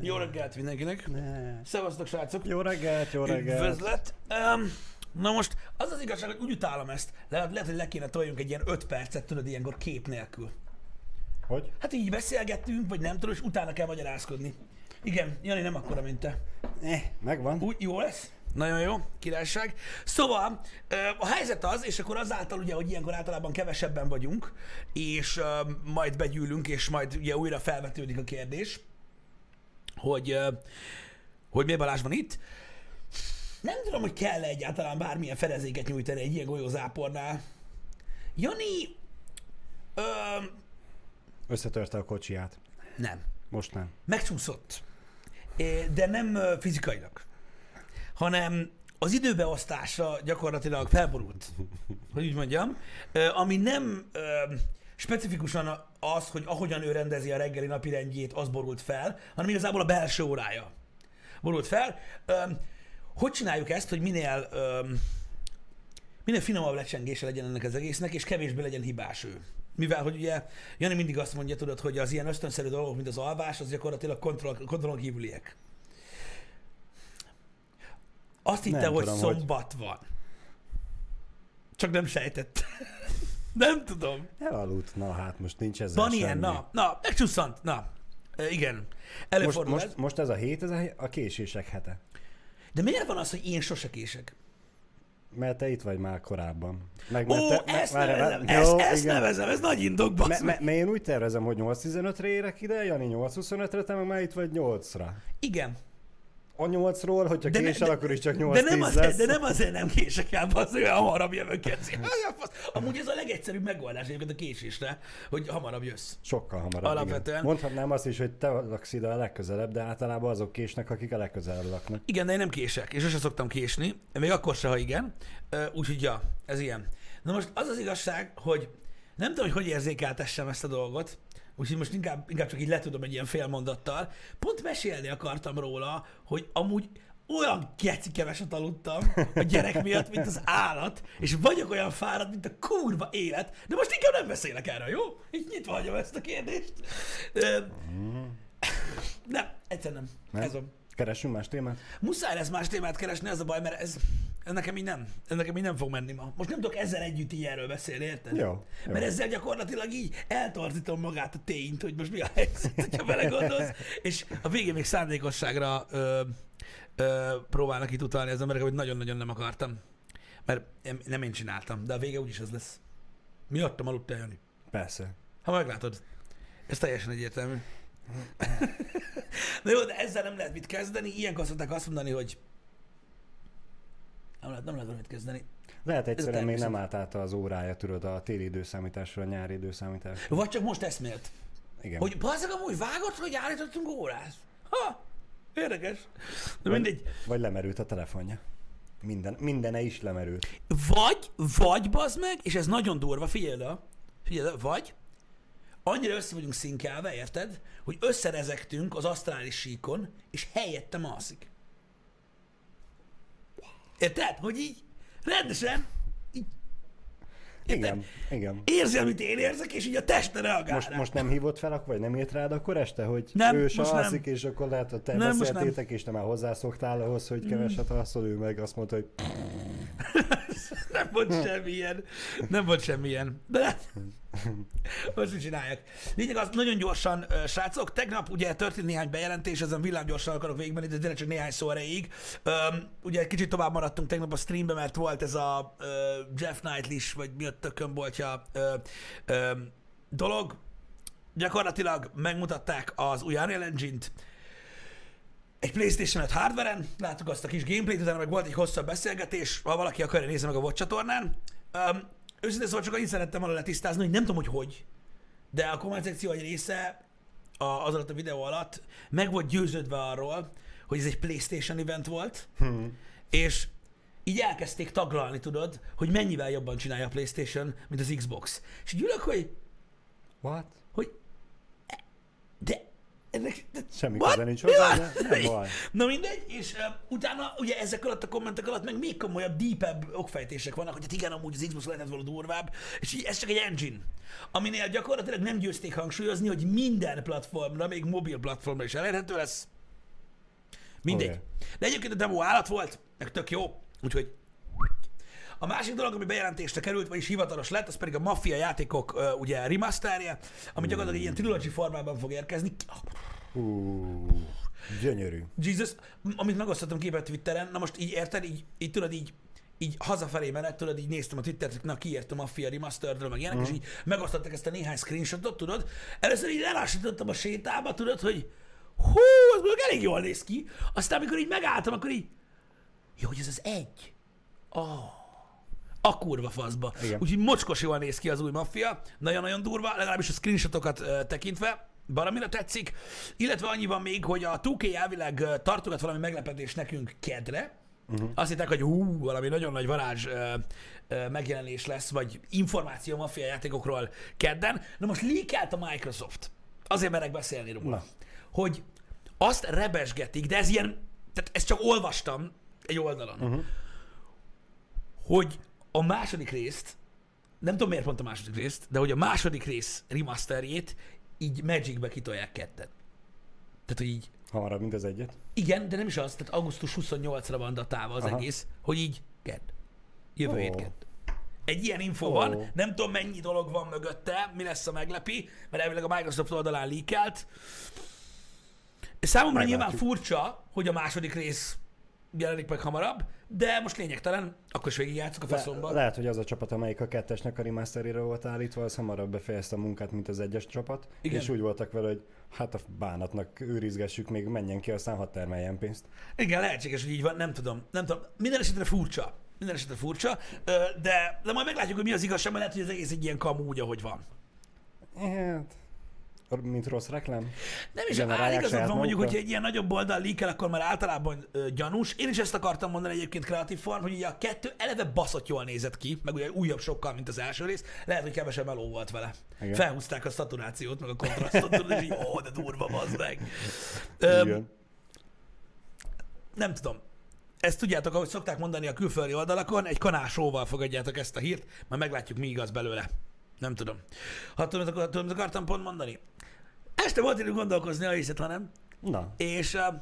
Jó reggelt mindenkinek! Ne. Szevasztok, srácok! Jó reggelt, jó reggelt. Üdvözlet! Um, na most az az igazság, hogy úgy utálom ezt. Lehet, lehet, hogy le kéne toljunk egy ilyen 5 percet, tudod, ilyenkor kép nélkül. Hogy? Hát így beszélgettünk, vagy nem tudom, és utána kell magyarázkodni. Igen, Jani nem akkora, mint te. Eh, megvan. Úgy jó lesz? Nagyon jó, királyság. Szóval a helyzet az, és akkor azáltal ugye, hogy ilyenkor általában kevesebben vagyunk, és majd begyűlünk, és majd ugye újra felvetődik a kérdés, hogy, hogy miért Balázs van itt. Nem tudom, hogy kell egyáltalán bármilyen fedezéket nyújtani egy ilyen golyózápornál. Jani... Ö, Összetörte a kocsiját. nem. Most nem. megcsúszott, de nem fizikailag, hanem az időbeosztása gyakorlatilag felborult, hogy úgy mondjam, ami nem specifikusan az, hogy ahogyan ő rendezi a reggeli napi rendjét, az borult fel, hanem igazából a belső órája borult fel. Ö, Hogy csináljuk ezt, hogy minél ö, minél finomabb lecsengése legyen ennek az egésznek, és kevésbé legyen hibás ő. Mivel, hogy ugye Jani mindig azt mondja, tudod, hogy az ilyen ösztönszerű dolgok, mint az alvás, az gyakorlatilag kontroll, kontrollon kívüliek. Azt hitte, hogy tudom, hogy- szombat van. Csak nem sejtett. Nem tudom. Elaludt. Na hát most nincs ezzel Van semmi. ilyen, na, na, megcsusszant, na. E, igen. Most, Előfordul ez. most, most ez a hét, ez a, a késések hete. De miért van az, hogy én sose kések? Mert te itt vagy már korábban. Meg, Ó, mert te, ezt várj, nevezem, várj, ezt, jó, ezt igen. nevezem, ez nagy indok, bassz Me, meg. me, mert én úgy tervezem, hogy 8.15-re érek ide, Jani 8.25-re, te meg már itt vagy 8-ra. Igen. A 8-ról, hogyha De ne- késel, de- akkor is csak 8 De nem, lesz. azért, de nem azért nem kések el, az olyan hamarabb jövök kezdi. Amúgy ez a legegyszerűbb megoldás egyébként a késésre, hogy hamarabb jössz. Sokkal hamarabb. Alapvetően. Igen. Mondhatnám azt is, hogy te laksz ide a legközelebb, de általában azok késnek, akik a legközelebb laknak. Igen, de én nem kések, és sose szoktam késni, még akkor se, ha igen. Úgyhogy ja, ez ilyen. Na most az az igazság, hogy nem tudom, hogy hogy érzékeltessem ezt a dolgot, úgyhogy most inkább, inkább csak így letudom egy ilyen fél mondattal. Pont mesélni akartam róla, hogy amúgy olyan geci keveset aludtam a gyerek miatt, mint az állat, és vagyok olyan fáradt, mint a kurva élet, de most inkább nem beszélek erről, jó? Így nyitva hagyom ezt a kérdést. Ö, Nem, egyszer nem. Nem? Ez van. Keressünk más témát? Muszáj lesz más témát keresni, ez a baj, mert ez, ez nekem így nem. Ez nekem így nem fog menni ma. Most nem tudok ezzel együtt így erről beszélni, érted? Jó, jó. Mert ezzel gyakorlatilag így eltorzítom magát a tényt, hogy most mi a helyzet, hogyha belegondolsz. És a végén még szándékosságra ö, ö, próbálnak itt utalni az emberek, hogy nagyon-nagyon nem akartam. Mert nem- én csináltam, de a vége úgyis az lesz. Miattam aludtál, Jani. Persze. Ha meglátod. Ez teljesen egyértelmű. Na jó, de ezzel nem lehet mit kezdeni. Ilyenkor szokták azt mondani, hogy nem lehet, nem lehet valamit kezdeni. Lehet egyszerűen még nem állt át az órája, tudod, a téli időszámításra, a nyári időszámításra. Vagy csak most eszmélt. Igen. Hogy bazzeg amúgy vágott, hogy állítottunk órát? Ha, érdekes. De mindegy. Vagy lemerült a telefonja. Minden, mindene is lemerült. Vagy, vagy bazd meg, és ez nagyon durva, figyeld el, figyeld el, vagy annyira össze vagyunk szinkelve, érted, hogy összerezektünk az asztrális síkon, és helyettem alszik. Érted? Hogy így rendesen így érted? Igen, igen. érzi, amit én érzek, és így a teste reagál Most, rá. most nem hívott fel, vagy nem írt rád akkor este, hogy Nem, ő se most nem. alszik, és akkor lehet, hogy te Nem, beszéltétek, és te már hozzászoktál ahhoz, hogy keveset alszol, ő meg azt mondta, hogy Nem volt semmilyen. Nem volt semmilyen. De most mit csinálják? Lényeg az, nagyon gyorsan, srácok, tegnap ugye történt néhány bejelentés, ezen villámgyorsan akarok végigmenni, de tényleg csak néhány szó erejéig. Ugye egy kicsit tovább maradtunk tegnap a streamben, mert volt ez a Jeff Knightley vagy mi a tökön voltja ö, ö, dolog. Gyakorlatilag megmutatták az új Unreal Engine-t, egy PlayStation 5 hardveren, láttuk azt a kis gameplayt, utána meg volt egy hosszabb beszélgetés, ha valaki akarja nézni meg a VOD csatornán. Őszintén szóval csak annyit szerettem volna letisztázni, hogy nem tudom, hogy hogy, de a komment szekció egy része a, az alatt a videó alatt meg volt győződve arról, hogy ez egy PlayStation event volt, hmm. és így elkezdték taglalni, tudod, hogy mennyivel jobban csinálja a PlayStation, mint az Xbox. És így ülök, hogy, what? hogy de ennek, Semmi köze nincs Mi hozzá, van? de nem baj. Na mindegy, és uh, utána ugye ezek alatt a kommentek alatt meg még komolyabb, deepebb okfejtések vannak, hogy hát igen, amúgy az Xbox lehetett volna durvább, és így ez csak egy engine, aminél gyakorlatilag nem győzték hangsúlyozni, hogy minden platformra, még mobil platformra is elérhető lesz, Mindegy. Oké. De egyébként a demo állat volt, meg tök jó, úgyhogy a másik dolog, ami bejelentésre került, vagyis hivatalos lett, az pedig a Mafia játékok uh, ugye remasterje, ami gyakorlatilag egy ilyen trilogy formában fog érkezni. Hú, gyönyörű. Jesus, amit megosztottam képet Twitteren, na most így érted, így, így tudod, így, így hazafelé menet, tudod, így néztem a Twittert, na kiért a Mafia Remasteredről, meg ilyenek, mm. és így megosztottak ezt a néhány screenshotot, tudod. Először így lelassítottam a sétába, tudod, hogy hú, ez mondjuk elég jól néz ki. Aztán, amikor így megálltam, akkor így, jó, hogy ez az egy. Oh. A kurva faszba. Igen. Úgyhogy mocskos jól néz ki az új maffia, nagyon-nagyon durva, legalábbis a screenshotokat uh, tekintve, valamire tetszik. Illetve annyi van még, hogy a 2K elvileg ö, tartogat valami meglepetés nekünk kedre. Uh-huh. Azt hitták, hogy hú, valami nagyon nagy varázs ö, ö, megjelenés lesz, vagy információ maffia játékokról kedden. Na most leakelt a Microsoft. Azért merek beszélni róla. Na. Hogy azt rebesgetik, de ez ilyen, tehát ezt csak olvastam egy oldalon, uh-huh. hogy a második részt, nem tudom miért pont a második részt, de hogy a második rész remasterjét így Magicbe kitolják ketten. Tehát, hogy így, Hamarabb, mint az egyet. igen, de nem is az, tehát augusztus 28-ra van datálva az Aha. egész, hogy így kedd. Jövő Ó. hét kedd. Egy ilyen info Ó. van, nem tudom mennyi dolog van mögötte, mi lesz a meglepi, mert elvileg a Microsoft oldalán leakelt. Számomra Meglátjuk. nyilván furcsa, hogy a második rész jelenik meg hamarabb, de most lényegtelen, akkor is végigjátszok a Le, faszomba. lehet, hogy az a csapat, amelyik a kettesnek a remasterére volt állítva, az hamarabb befejezte a munkát, mint az egyes csapat. Igen. És úgy voltak vele, hogy hát a bánatnak őrizgessük, még menjen ki, aztán hadd termeljen pénzt. Igen, lehetséges, hogy így van, nem tudom. Nem tudom. Minden esetre furcsa. Minden esetre furcsa, de, de majd meglátjuk, hogy mi az igazság, mert lehet, hogy az egész egy ilyen kamu úgy, ahogy van. Hát, mint rossz reklám. Nem is áll igazad van, mondjuk, hogyha egy ilyen nagyobb oldal líkel, akkor már általában ö, gyanús. Én is ezt akartam mondani egyébként kreatív form, hogy ugye a kettő eleve baszott jól nézett ki, meg ugye újabb sokkal, mint az első rész. Lehet, hogy kevesebb meló volt vele. Igen. Felhúzták a szaturációt, meg a kontrasztot, tudod, és így, ó, de durva, bazd meg. Igen. nem tudom. Ezt tudjátok, ahogy szokták mondani a külföldi oldalakon, egy kanásóval fogadjátok ezt a hírt, majd meglátjuk, mi igaz belőle. Nem tudom. Ha tudom, akar- tudom, akartam pont mondani. Este volt időm gondolkozni, ha hiszed, ha nem. Na, És uh,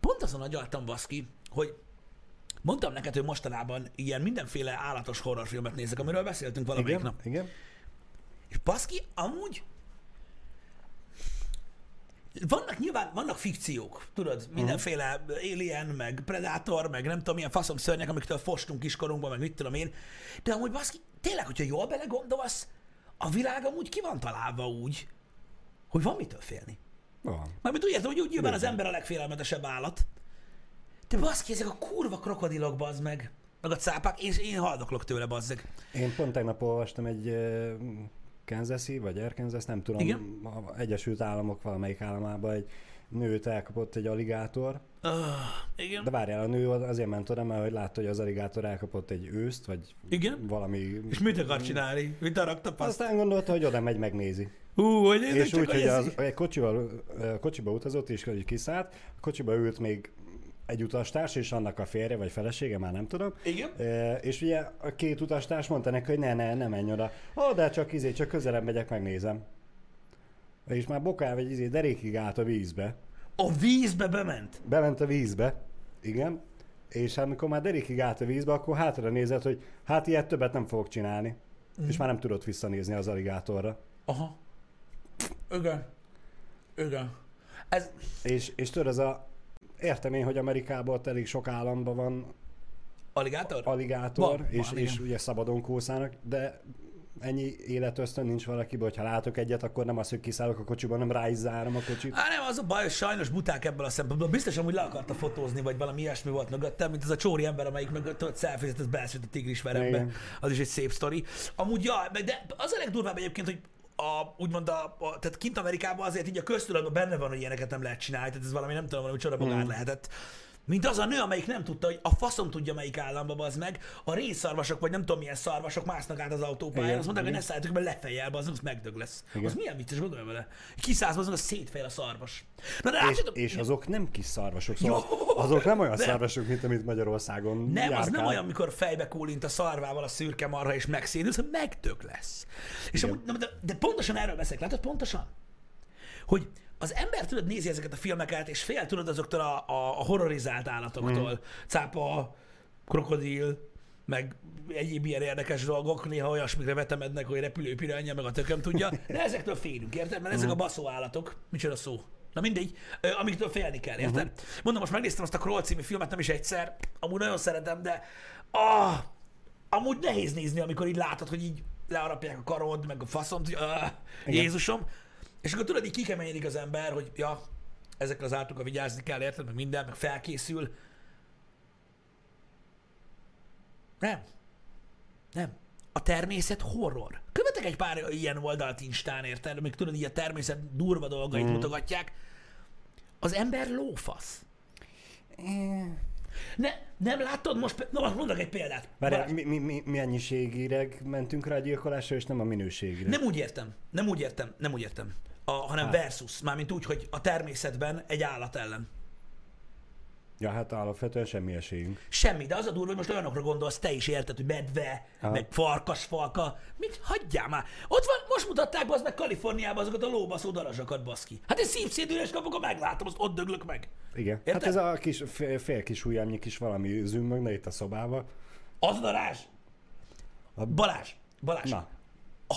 pont azon agyaltam, baszki, hogy mondtam neked, hogy mostanában ilyen mindenféle állatos horrorfilmet nézek, amiről beszéltünk valamelyik igen, nap. igen. És baszki, amúgy vannak nyilván, vannak fikciók, tudod, mindenféle Alien, meg Predator, meg nem tudom, milyen faszom szörnyek, amiktől fostunk kiskorunkban, meg mit tudom én, de amúgy baszki, tényleg, hogyha jól belegondolsz, a világ amúgy ki van találva úgy, hogy van mitől félni. Van. Mármint úgy értem, hogy úgy nyilván az ember a legfélelmetesebb állat. De baszki, ezek a kurva krokodilok, bazd meg. Meg a cápák, és én haldoklok tőle, bazd meg. Én pont tegnap olvastam egy Kansas-i, vagy Arkansas, nem tudom, Igen. a Egyesült Államok valamelyik államában egy nőt elkapott egy aligátor, Uh, igen. de várjál, a nő azért ment oda, mert hogy látta, hogy az aligátor elkapott egy őszt, vagy Igen? valami... És mit akar csinálni? Mit rakta paszt? Aztán gondolta, hogy oda megy, megnézi. Hú, hogy nézzük és úgy, hogy az, egy kocsival, kocsiba utazott, és kiszállt, a kocsiba ült még egy utastárs, és annak a férje, vagy felesége, már nem tudom. Igen? E, és ugye a két utastárs mondta neki, hogy ne, ne, ne menj oda. Ó, de csak izé, csak közelebb megyek, megnézem. És már bokál, vagy izé, derékig állt a vízbe. A vízbe bement. Bement a vízbe, igen, és amikor már derékig állt a vízbe, akkor hátra nézett, hogy hát ilyet többet nem fogok csinálni. Mhm. És már nem tudott visszanézni az aligátorra. Aha. Igen. Igen. Ez... És, és tudod, ez a... Értem én, hogy Amerikában elég sok államban van Aligátor? aligátor, Van, és, van, és igen. ugye szabadon kószálnak, de ennyi életösztön nincs valakiben, hogyha látok egyet, akkor nem az, hogy kiszállok a kocsiba, nem rá is zárom a kocsit. Á, nem, az a baj, hogy sajnos buták ebből a szempontból. Biztosan úgy le akarta fotózni, vagy valami ilyesmi volt mögöttem, mint az a csóri ember, amelyik mögött ott szelfizet, az beleszült a tigris verembe. Az is egy szép sztori. Amúgy, ja, de az a legdurvább egyébként, hogy a, úgymond a, a, tehát kint Amerikában azért így a köztudatban benne van, hogy ilyeneket nem lehet csinálni, tehát ez valami nem tudom, valami csoda bogár Mm. lehetett. Mint az a nő, amelyik nem tudta, hogy a faszom tudja, melyik államba az meg, a részarvasok, vagy nem tudom milyen szarvasok másznak át az autópályán, azt mondták, hogy ne szálljatok, mert lefejel, az az megdög lesz. Igen. Az milyen vicces, gondolj vele. Azon a szétfejel a szarvas. Na de És, látjátok, és azok nem kis szarvasok, szóval Jó, azok nem olyan nem. szarvasok, mint amit Magyarországon Nem, az járkál. nem olyan, amikor fejbe kólint a szarvával a szürke marha és megszédülsz, megtök lesz. És amúgy, de, de pontosan erről beszélek, látod pontosan? Hogy az ember tudod nézi ezeket a filmeket, és fél tudod azoktól a, a, a horrorizált állatoktól. Mm. Cápa, krokodil, meg egyéb ilyen érdekes dolgok, néha olyasmikre vetemednek, hogy repülő piranya, meg a tököm tudja, de ezektől félünk, érted? Mert ezek a baszó állatok, micsoda szó. Na mindegy, amiktől félni kell, érted? Uh-huh. Mondom, most megnéztem azt a Kroll című filmet, nem is egyszer, amúgy nagyon szeretem, de ah, amúgy nehéz nézni, amikor így látod, hogy így learapják a karod, meg a faszom, hogy ah, Jézusom. És akkor tudod, így kikeményedik az ember, hogy ja, ezekre az állatokra vigyázni kell, érted, meg minden, meg felkészül. Nem. Nem. A természet horror. Követek egy pár ilyen oldalt Instán, érted? Még tudod, így a természet durva dolgait mm. mutogatják. Az ember lófasz. Ne, nem látod? Most, na, mondok egy példát. Várjál, mi, mi, mi, ennyiségire mentünk rá a gyilkolásra, és nem a minőségre. Nem úgy értem, nem úgy értem, nem úgy értem, a, hanem Á. versus, mármint úgy, hogy a természetben egy állat ellen. Ja, hát alapvetően semmi esélyünk. Semmi, de az a durva, hogy most olyanokra gondolsz, te is érted, hogy medve, Aha. meg farkas, falka. Mit? Hagyjál már. Ott van, most mutatták be az meg Kaliforniában azokat a lóbaszó darazsakat, baszki. Hát egy szívszédülés kapok, akkor meglátom, azt ott döglök meg. Igen. Érted? Hát ez a kis, fél, fél kis ujjamnyi kis valami zümmögne itt a szobába. Az darázs. A- Balázs, Balázs. Na,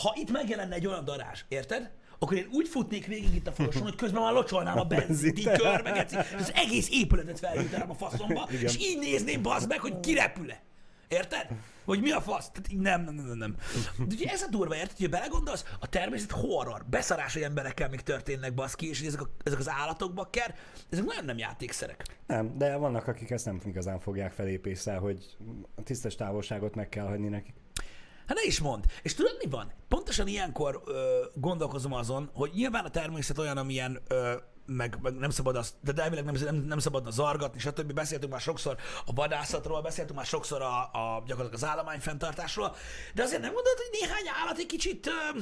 Ha itt megjelenne egy olyan darázs, érted? Akkor én úgy futnék végig itt a folyosón, hogy közben már locsolnám a benzint, így körbe, geci, és az egész épületet feljutanám a faszomba, Igen. és így nézném bazd meg, hogy kirepül-e. Érted? Hogy mi a fasz? Tehát így nem, nem, nem, nem. De ugye ez a durva, érted? Hogy belegondolsz, a természet horror, beszarás, hogy emberekkel még történnek baszki, és ezek, a, ezek az állatok bakker, ezek nagyon nem játékszerek. nem, de vannak, akik ezt nem igazán fogják felépészel, hogy a tisztes távolságot meg kell hagyni nekik. Hát ne is mond. És tudod, mi van? Pontosan ilyenkor ö, gondolkozom azon, hogy nyilván a természet olyan, amilyen ö, meg, meg nem szabad azt, de elvileg nem, nem, nem szabadna zargatni, stb. Beszéltünk már sokszor a vadászatról, beszéltünk már sokszor a, a gyakorlatilag az állományfenntartásról, de azért nem mondod, hogy néhány állat egy kicsit ö,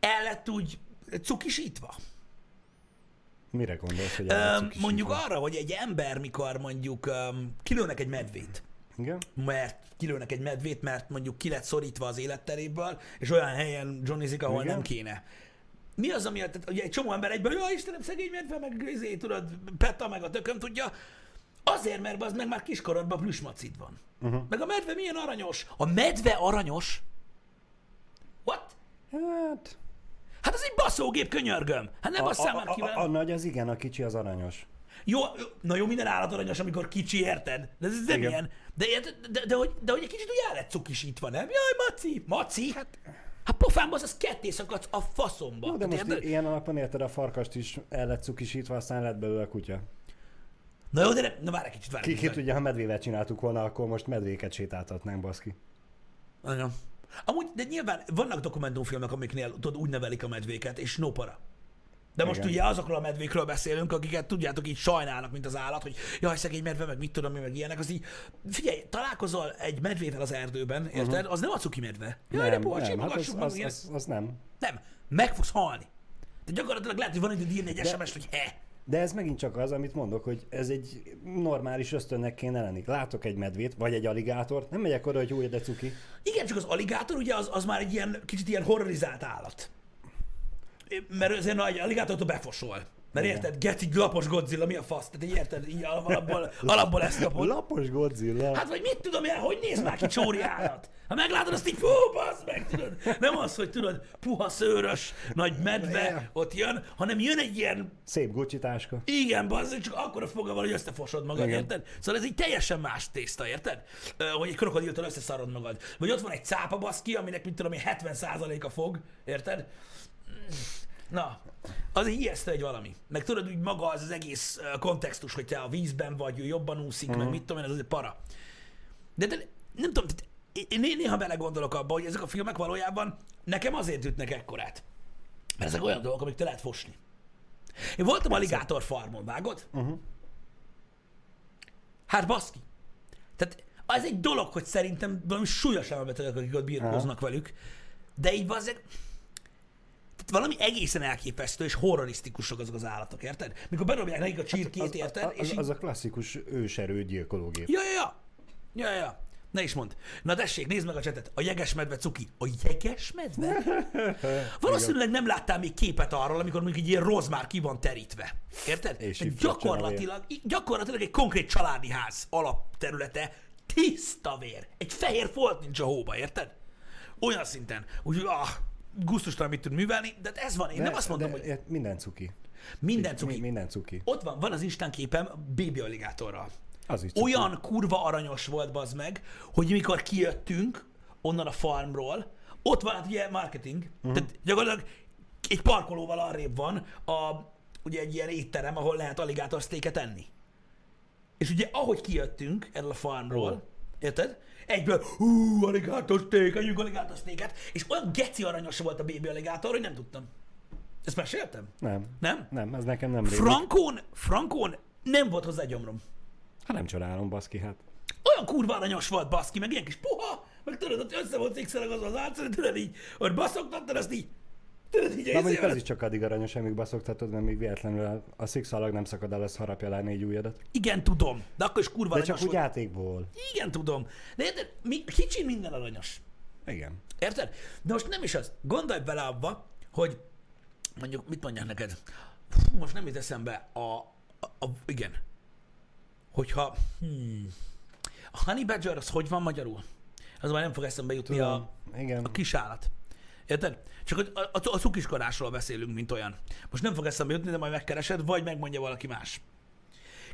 el lett úgy cukisítva? Mire gondolsz, hogy is mondjuk arra, hogy egy ember, mikor mondjuk ö, kilőnek egy medvét, Igen? mert kilőnek egy medvét, mert mondjuk ki lett szorítva az életteréből, és olyan helyen johnnyzik, ahol Igen. nem kéne. Mi az, ami, tehát ugye egy csomó ember egyből, jó Istenem, szegény medve, meg izé, tudod, peta, meg a tököm tudja. Azért, mert az meg már kiskorodban plüsmacid van. Uh-huh. Meg a medve milyen aranyos? A medve aranyos? What? Hát... Hát az egy baszógép, könyörgöm. Hát nem A, basszál a, már a, ki a, velem. a, nagy az igen, a kicsi az aranyos. Jó, na jó, minden állat aranyos, amikor kicsi, érted? De ez nem Igen. ilyen. De, de, de, de, hogy, de hogy egy kicsit úgy el lett cukisítva, nem? Jaj, Maci! Maci? Hát, hát pofámba az, ketté szakadsz a faszomba. Jó, de Tehát most érted? ilyen alapon érted, a farkast is el lett cukisítva, aztán lett belőle kutya. Na jó, de ne, na várj egy kicsit, várj Ki, ki tudja, ha medvével csináltuk volna, akkor most medvéket sétáltatnánk, baszki. Igen. Amúgy, de nyilván vannak dokumentumfilmek, amiknél tudod, úgy nevelik a medvéket, és no para. De most Igen. ugye azokról a medvékről beszélünk, akiket tudjátok így sajnálnak, mint az állat, hogy jaj, szegény medve, meg mit tudom, mi, meg ilyenek, az így, figyelj, találkozol egy medvével az erdőben, érted? Uh-huh. Az nem a cuki medve. Jaj, nem, de bocs, nem, hát az, az, az, az, nem. Nem, meg fogsz halni. De gyakorlatilag lehet, hogy van egy írni egy De- SMS-t, hogy he. De ez megint csak az, amit mondok, hogy ez egy normális ösztönnek kéne lenni. Látok egy medvét, vagy egy aligátort, nem megyek oda, hogy új, de cuki. Igen, csak az aligátor ugye az, az már egy ilyen kicsit ilyen horrorizált állat. Mert azért nagy aligátort befosol. Mert Igen. érted, get így lapos Godzilla, mi a fasz? Tehát így érted, így alapból, alapból ezt kapod. Lapos Godzilla. Hát vagy mit tudom én, hogy néz már ki csóri állat? Ha meglátod, azt így, fú, bassz meg, tudod. Nem az, hogy tudod, puha szőrös, nagy medve ott jön, hanem jön egy ilyen, Szép Gucci táska. igen, bassz, csak akkor a foga van, hogy összefosod magad, Igen. érted? Szóval ez egy teljesen más tészta, érted? Hogy egy krokodiltól összeszarod magad. Vagy ott van egy cápa baszki, aminek, mit tudom én, 70% a fog, érted? Na, az egy ijesztő egy valami. Meg tudod, úgy maga az, az egész kontextus, hogy te a vízben vagy, ő jobban úszik, uh-huh. meg mit tudom én, ez azért para. De, de nem tudom, én néha belegondolok abba, hogy ezek a filmek valójában nekem azért ütnek ekkorát. Mert ezek olyan dolgok, amik te lehet fosni. Én voltam aligátor farmon, vágod? Uh-huh. Hát baszki. Tehát az egy dolog, hogy szerintem valami súlyos elmebetegek, akik ott birkóznak velük, de így azért valami egészen elképesztő és horrorisztikusok azok az állatok, érted? Mikor berobják nekik a csirkét, Az, érted? az, és az, így... az a klasszikus őserő gyilkológép. Ja, ja, ja. Ja, ja. Ne is mond. Na tessék, nézd meg a csetet. A jegesmedve cuki. A jegesmedve? Valószínűleg nem láttál még képet arról, amikor mondjuk egy ilyen rozmár ki van terítve. Érted? És gyakorlatilag, gyakorlatilag egy konkrét családi ház alapterülete tiszta vér. Egy fehér folt nincs a hóba, érted? Olyan szinten. Úgyhogy ah, gusztustalan mit tud művelni, de ez van. Én De- nem azt mondom, hogy de Minden cuki. minden cuki. Mi, minden cuki. Ott van, van az Instán képem Baby Alligátorral. Az is cuki. Olyan kurva aranyos volt, bazd meg, hogy mikor kijöttünk onnan a farmról, ott van hát ugye marketing, uh-huh. tehát gyakorlatilag egy parkolóval arrébb van a, ugye egy ilyen étterem, ahol lehet alligátor steaket enni. És ugye ahogy kijöttünk erről a farmról, Ó. érted? Egyből, hú, alligátor steak, együnk alligátor steaket, és olyan geci aranyos volt a baby alligátor, hogy nem tudtam. Ezt meséltem? Nem. Nem? Nem, ez nekem nem rémlik. Frankón, Frankón nem volt hozzá gyomrom. Hát nem csodálom, baszki, hát. Olyan kurva aranyos volt baszki, meg ilyen kis puha, meg tudod, ott össze volt szikszeleg az az arc, tudod így, hogy baszogtattad, azt így, tudod így, Na mondjuk az is csak addig aranyos, amíg baszoktatod, mert még véletlenül a, a szikszalag nem szakad el, az harapja le négy ujjadat. Igen, tudom, de akkor is kurva De csak úgy volt. játékból. Igen, tudom. De érted, mi, kicsi minden aranyos. Igen. Érted? De most nem is az. Gondolj bele abba, hogy mondjuk, mit mondjak neked? Fú, most nem jut eszembe a, a, a igen. Hogyha, hmm, a Honey Badger az hogy van magyarul? Az már nem fog eszembe jutni a, Tudom. Igen. a kisállat. Érted? Csak hogy a, a, a cukiskodásról beszélünk, mint olyan. Most nem fog eszembe jutni, de majd megkeresed, vagy megmondja valaki más.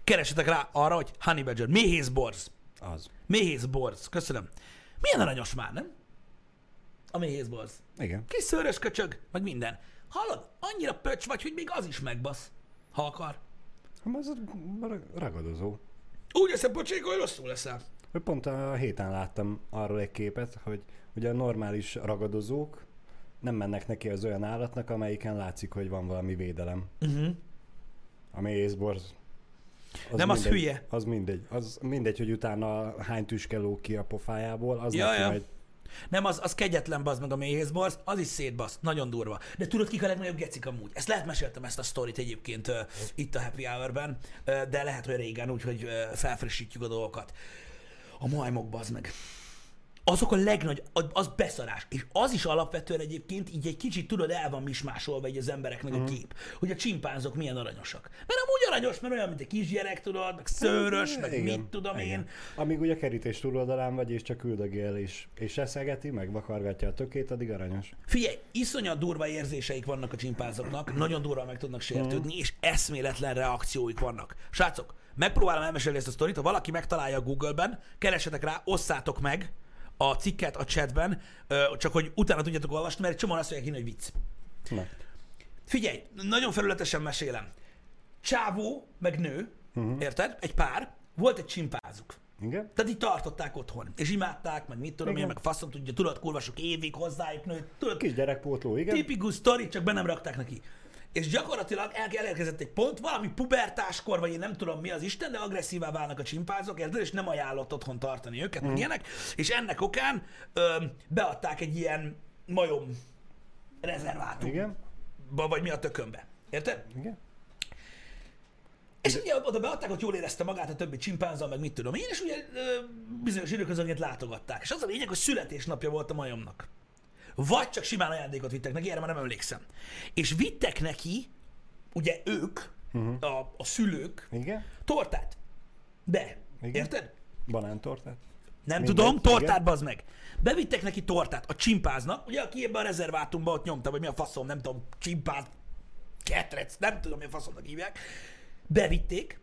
Keresetek rá arra, hogy Honey Badger, méhészborz. Az. Méhészborz, köszönöm. Milyen aranyos már, nem? A méhészborz. Igen. Kis szőrös köcsög, meg minden. Hallod? Annyira pöcs vagy, hogy még az is megbasz, ha akar. Hát Az ragadozó. Úgy eszem pocsék, hogy rosszul leszel. Pont a héten láttam arról egy képet, hogy ugye a normális ragadozók nem mennek neki az olyan állatnak, amelyiken látszik, hogy van valami védelem. Uh-huh. A méhészborz. Nem, az mindegy, hülye. Az mindegy. Az mindegy, hogy utána hány tüske ki a pofájából, az Ja, neki ja. majd... Nem, az, az kegyetlen bazd meg a méhészborz, az is szétbasz, nagyon durva. De tudod, kik a legnagyobb gecik amúgy? Ezt lehet meséltem ezt a sztorit egyébként uh, itt a Happy Hour-ben, uh, de lehet, hogy régen, úgyhogy uh, felfrissítjük a dolgokat. A majmok bazd meg. Azok a legnagy, az- beszarás. És az is alapvetően egyébként így egy kicsit tudod, el van mismásolva egy az embereknek a kép, hogy a csimpánzok milyen aranyosak. Mert amúgy aranyos, mert olyan, mint egy kisgyerek, tudod, meg szőrös, meg Igen, mit tudom én. igen. Amíg ugye kerítés túloldalán vagy, és csak üldögél, és, és eszegeti, meg vakargatja a tökét, addig aranyos. Figyelj, iszonyat durva érzéseik vannak a csimpánzoknak, nagyon durva meg tudnak sértődni, és eszméletlen reakcióik vannak. Srácok, megpróbálom elmesélni ezt a sztorit, ha valaki megtalálja a Google-ben, keresetek rá, osszátok meg a cikket a chatben, csak hogy utána tudjátok olvasni, mert egy csomóan azt mondják, hogy vicc. Na, Figyelj, nagyon felületesen mesélem. Csávó, meg nő, uh-huh. érted? Egy pár, volt egy csimpázuk. igen? Tehát így tartották otthon, és imádták, meg mit tudom én, meg faszom tudja, tudod, kurva sok évig hozzájuk nőtt, tudod, Kis gyerekpótló, igen? tipikus sztori, csak be nem rakták neki. És gyakorlatilag el- elérkezett egy pont, valami pubertáskor, vagy én nem tudom mi az Isten, de agresszívá válnak a csimpázok, érted? És nem ajánlott otthon tartani őket, mm. ilyenek. És ennek okán ö, beadták egy ilyen majom rezervátumba, Igen? vagy mi a tökönbe. Érted? Igen? És ugye oda beadták, hogy jól érezte magát a többi csimpánza, meg mit tudom én, és ugye ö, bizonyos időközönként látogatták. És az a lényeg, hogy születésnapja volt a majomnak. Vagy csak simán ajándékot vittek neki, erre már nem emlékszem. És vittek neki, ugye ők, uh-huh. a, a szülők, Igen? tortát. De, Igen. érted? Banántortát? Nem Mindegy, tudom, tortát igen. bazd meg. Bevittek neki tortát a csimpáznak, ugye aki ebben a rezervátumban ott nyomta, vagy mi a faszom, nem tudom, csimpáz, ketrec, nem tudom, mi a faszomnak hívják. Bevitték,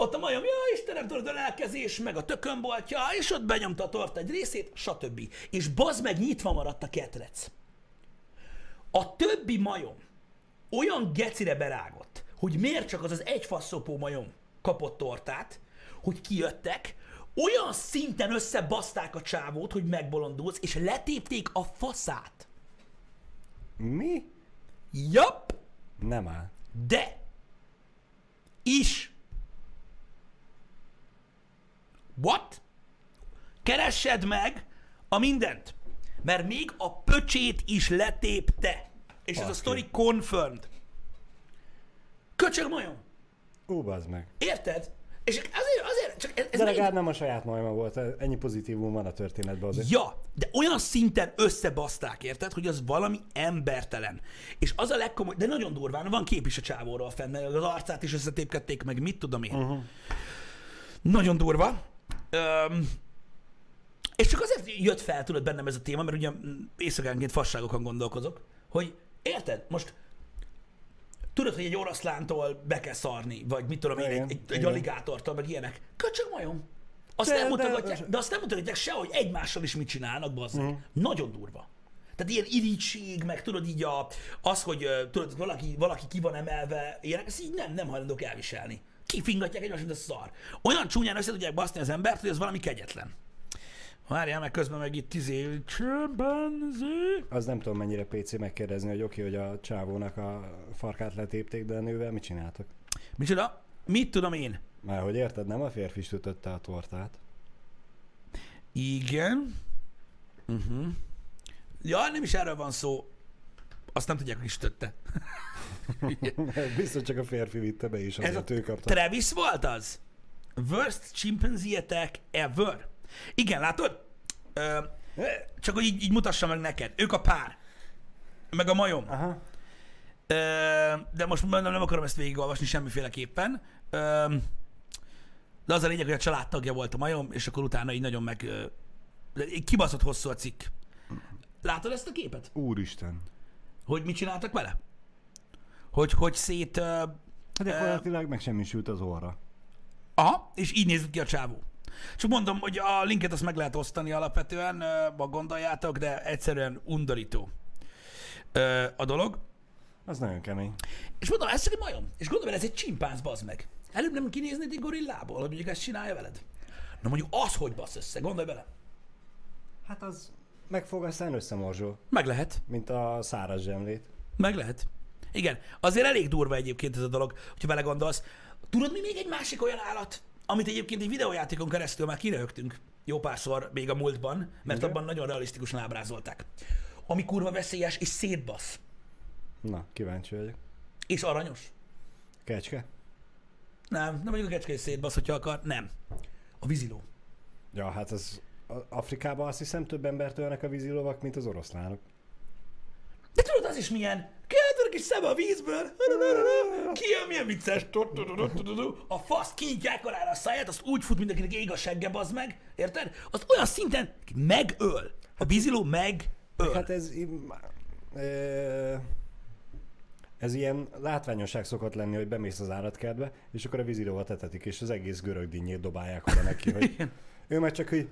ott a majom, ja Istenem, tudod, a lelkezés, meg a tökönboltja, és ott benyomta a torta egy részét, stb. És bazd meg nyitva maradt a ketrec. A többi majom olyan gecire berágott, hogy miért csak az az egy faszopó majom kapott tortát, hogy kijöttek, olyan szinten összebaszták a csávót, hogy megbolondulsz, és letépték a faszát. Mi? Jap, Nem áll. de is. What? Keressed meg a mindent, mert még a pöcsét is letépte. És ez a story confirmed. Köcsög majom. Bazd meg. Érted? És azért, azért csak ez, ez De legalább nem a saját majma volt, ennyi pozitívum van a történetben azért. Ja, de olyan szinten összebaszták, érted, hogy az valami embertelen. És az a legkomoly, de nagyon durván, van kép is a csávóról fenn, az arcát is összetépkedték, meg mit tudom én. Uh-huh. Nagyon durva. Öm, és csak azért jött fel, tudod, bennem ez a téma, mert ugye éjszakánként fasságokon gondolkozok, hogy érted, most tudod, hogy egy oroszlántól be kell szarni, vagy mit tudom én, egy, egy, egy aligátortól, meg ilyenek. Köcsög majom. Azt De- nem de- mutogatják, de, azt nem mutogatják se, hogy egymással is mit csinálnak, bazzeg. Mhm. Uh-huh. Nagyon durva. Tehát ilyen irítség, meg tudod így a, az, hogy tudod, valaki, valaki ki van emelve, ilyenek, ezt így nem, nem hajlandók elviselni. Kifingatják egymást, mint a szar. Olyan csúnyán össze tudják baszni az embert, hogy ez valami kegyetlen. Várjál meg közben meg itt izé, csömbenzi. Az nem tudom mennyire PC megkérdezni, hogy oké, hogy a csávónak a farkát letépték, de a nővel mit csináltak? Micsoda? Mit tudom én? Már hogy érted, nem a férfi sütötte a tortát. Igen. Uh-huh. Ja, nem is erről van szó. Azt nem tudják, hogy is tötte. Biztos csak a férfi vitte be is, Ez a ő kapta. Travis volt az? Worst chimpanzee attack ever. Igen, látod? Ö, csak hogy így, így mutassam meg neked. Ők a pár. Meg a majom. Aha. Ö, de most nem, nem akarom ezt végigolvasni semmiféleképpen. Ö, de az a lényeg, hogy a családtagja volt a majom, és akkor utána így nagyon meg... ö, Kibaszott hosszú a cikk. Látod ezt a képet? Úristen. Hogy mit csináltak vele? Hogy, hogy szét... Ö, Hát gyakorlatilag meg semmisült az orra. aha, és így nézett ki a csávó. Csak mondom, hogy a linket azt meg lehet osztani alapvetően, ma gondoljátok, de egyszerűen undorító a dolog. Az nagyon kemény. És mondom, ez csak egy majom. És gondolom, ez egy csimpánz, bazd meg. Előbb nem kinéznéd egy gorillából, hogy mondjuk ezt csinálja veled? Na mondjuk az, hogy basz össze, gondolj bele. Hát az megfog, aztán összemorzsol, Meg lehet. mint a száraz zsemlét. Meg lehet. Igen, azért elég durva egyébként ez a dolog, hogyha vele gondolsz. Tudod, mi még egy másik olyan állat, amit egyébként egy videójátékon keresztül már kirögtünk jó párszor még a múltban, mert Igen. abban nagyon realisztikusan ábrázolták. Ami kurva veszélyes és szétbasz. Na, kíváncsi vagyok. És aranyos. Kecske? Nem, nem mondjuk a kecske is szétbasz, hogyha akar. Nem. A víziló. Ja, hát a- Afrikában azt hiszem több embert ölnek a vízilovak, mint az oroszlánok. De tudod, az is milyen? Kiállt a kis szem a vízből. Ki a milyen vicces? A fasz kinyitják alá a száját, azt úgy fut mindenkinek ég a segge, az meg. Érted? Azt olyan szinten megöl. A víziló megöl. Hát ez... Ez ilyen látványosság szokott lenni, hogy bemész az állatkertbe, és akkor a vízilóvat etetik, és az egész görög dinnyét dobálják oda neki, hogy ő meg csak, hogy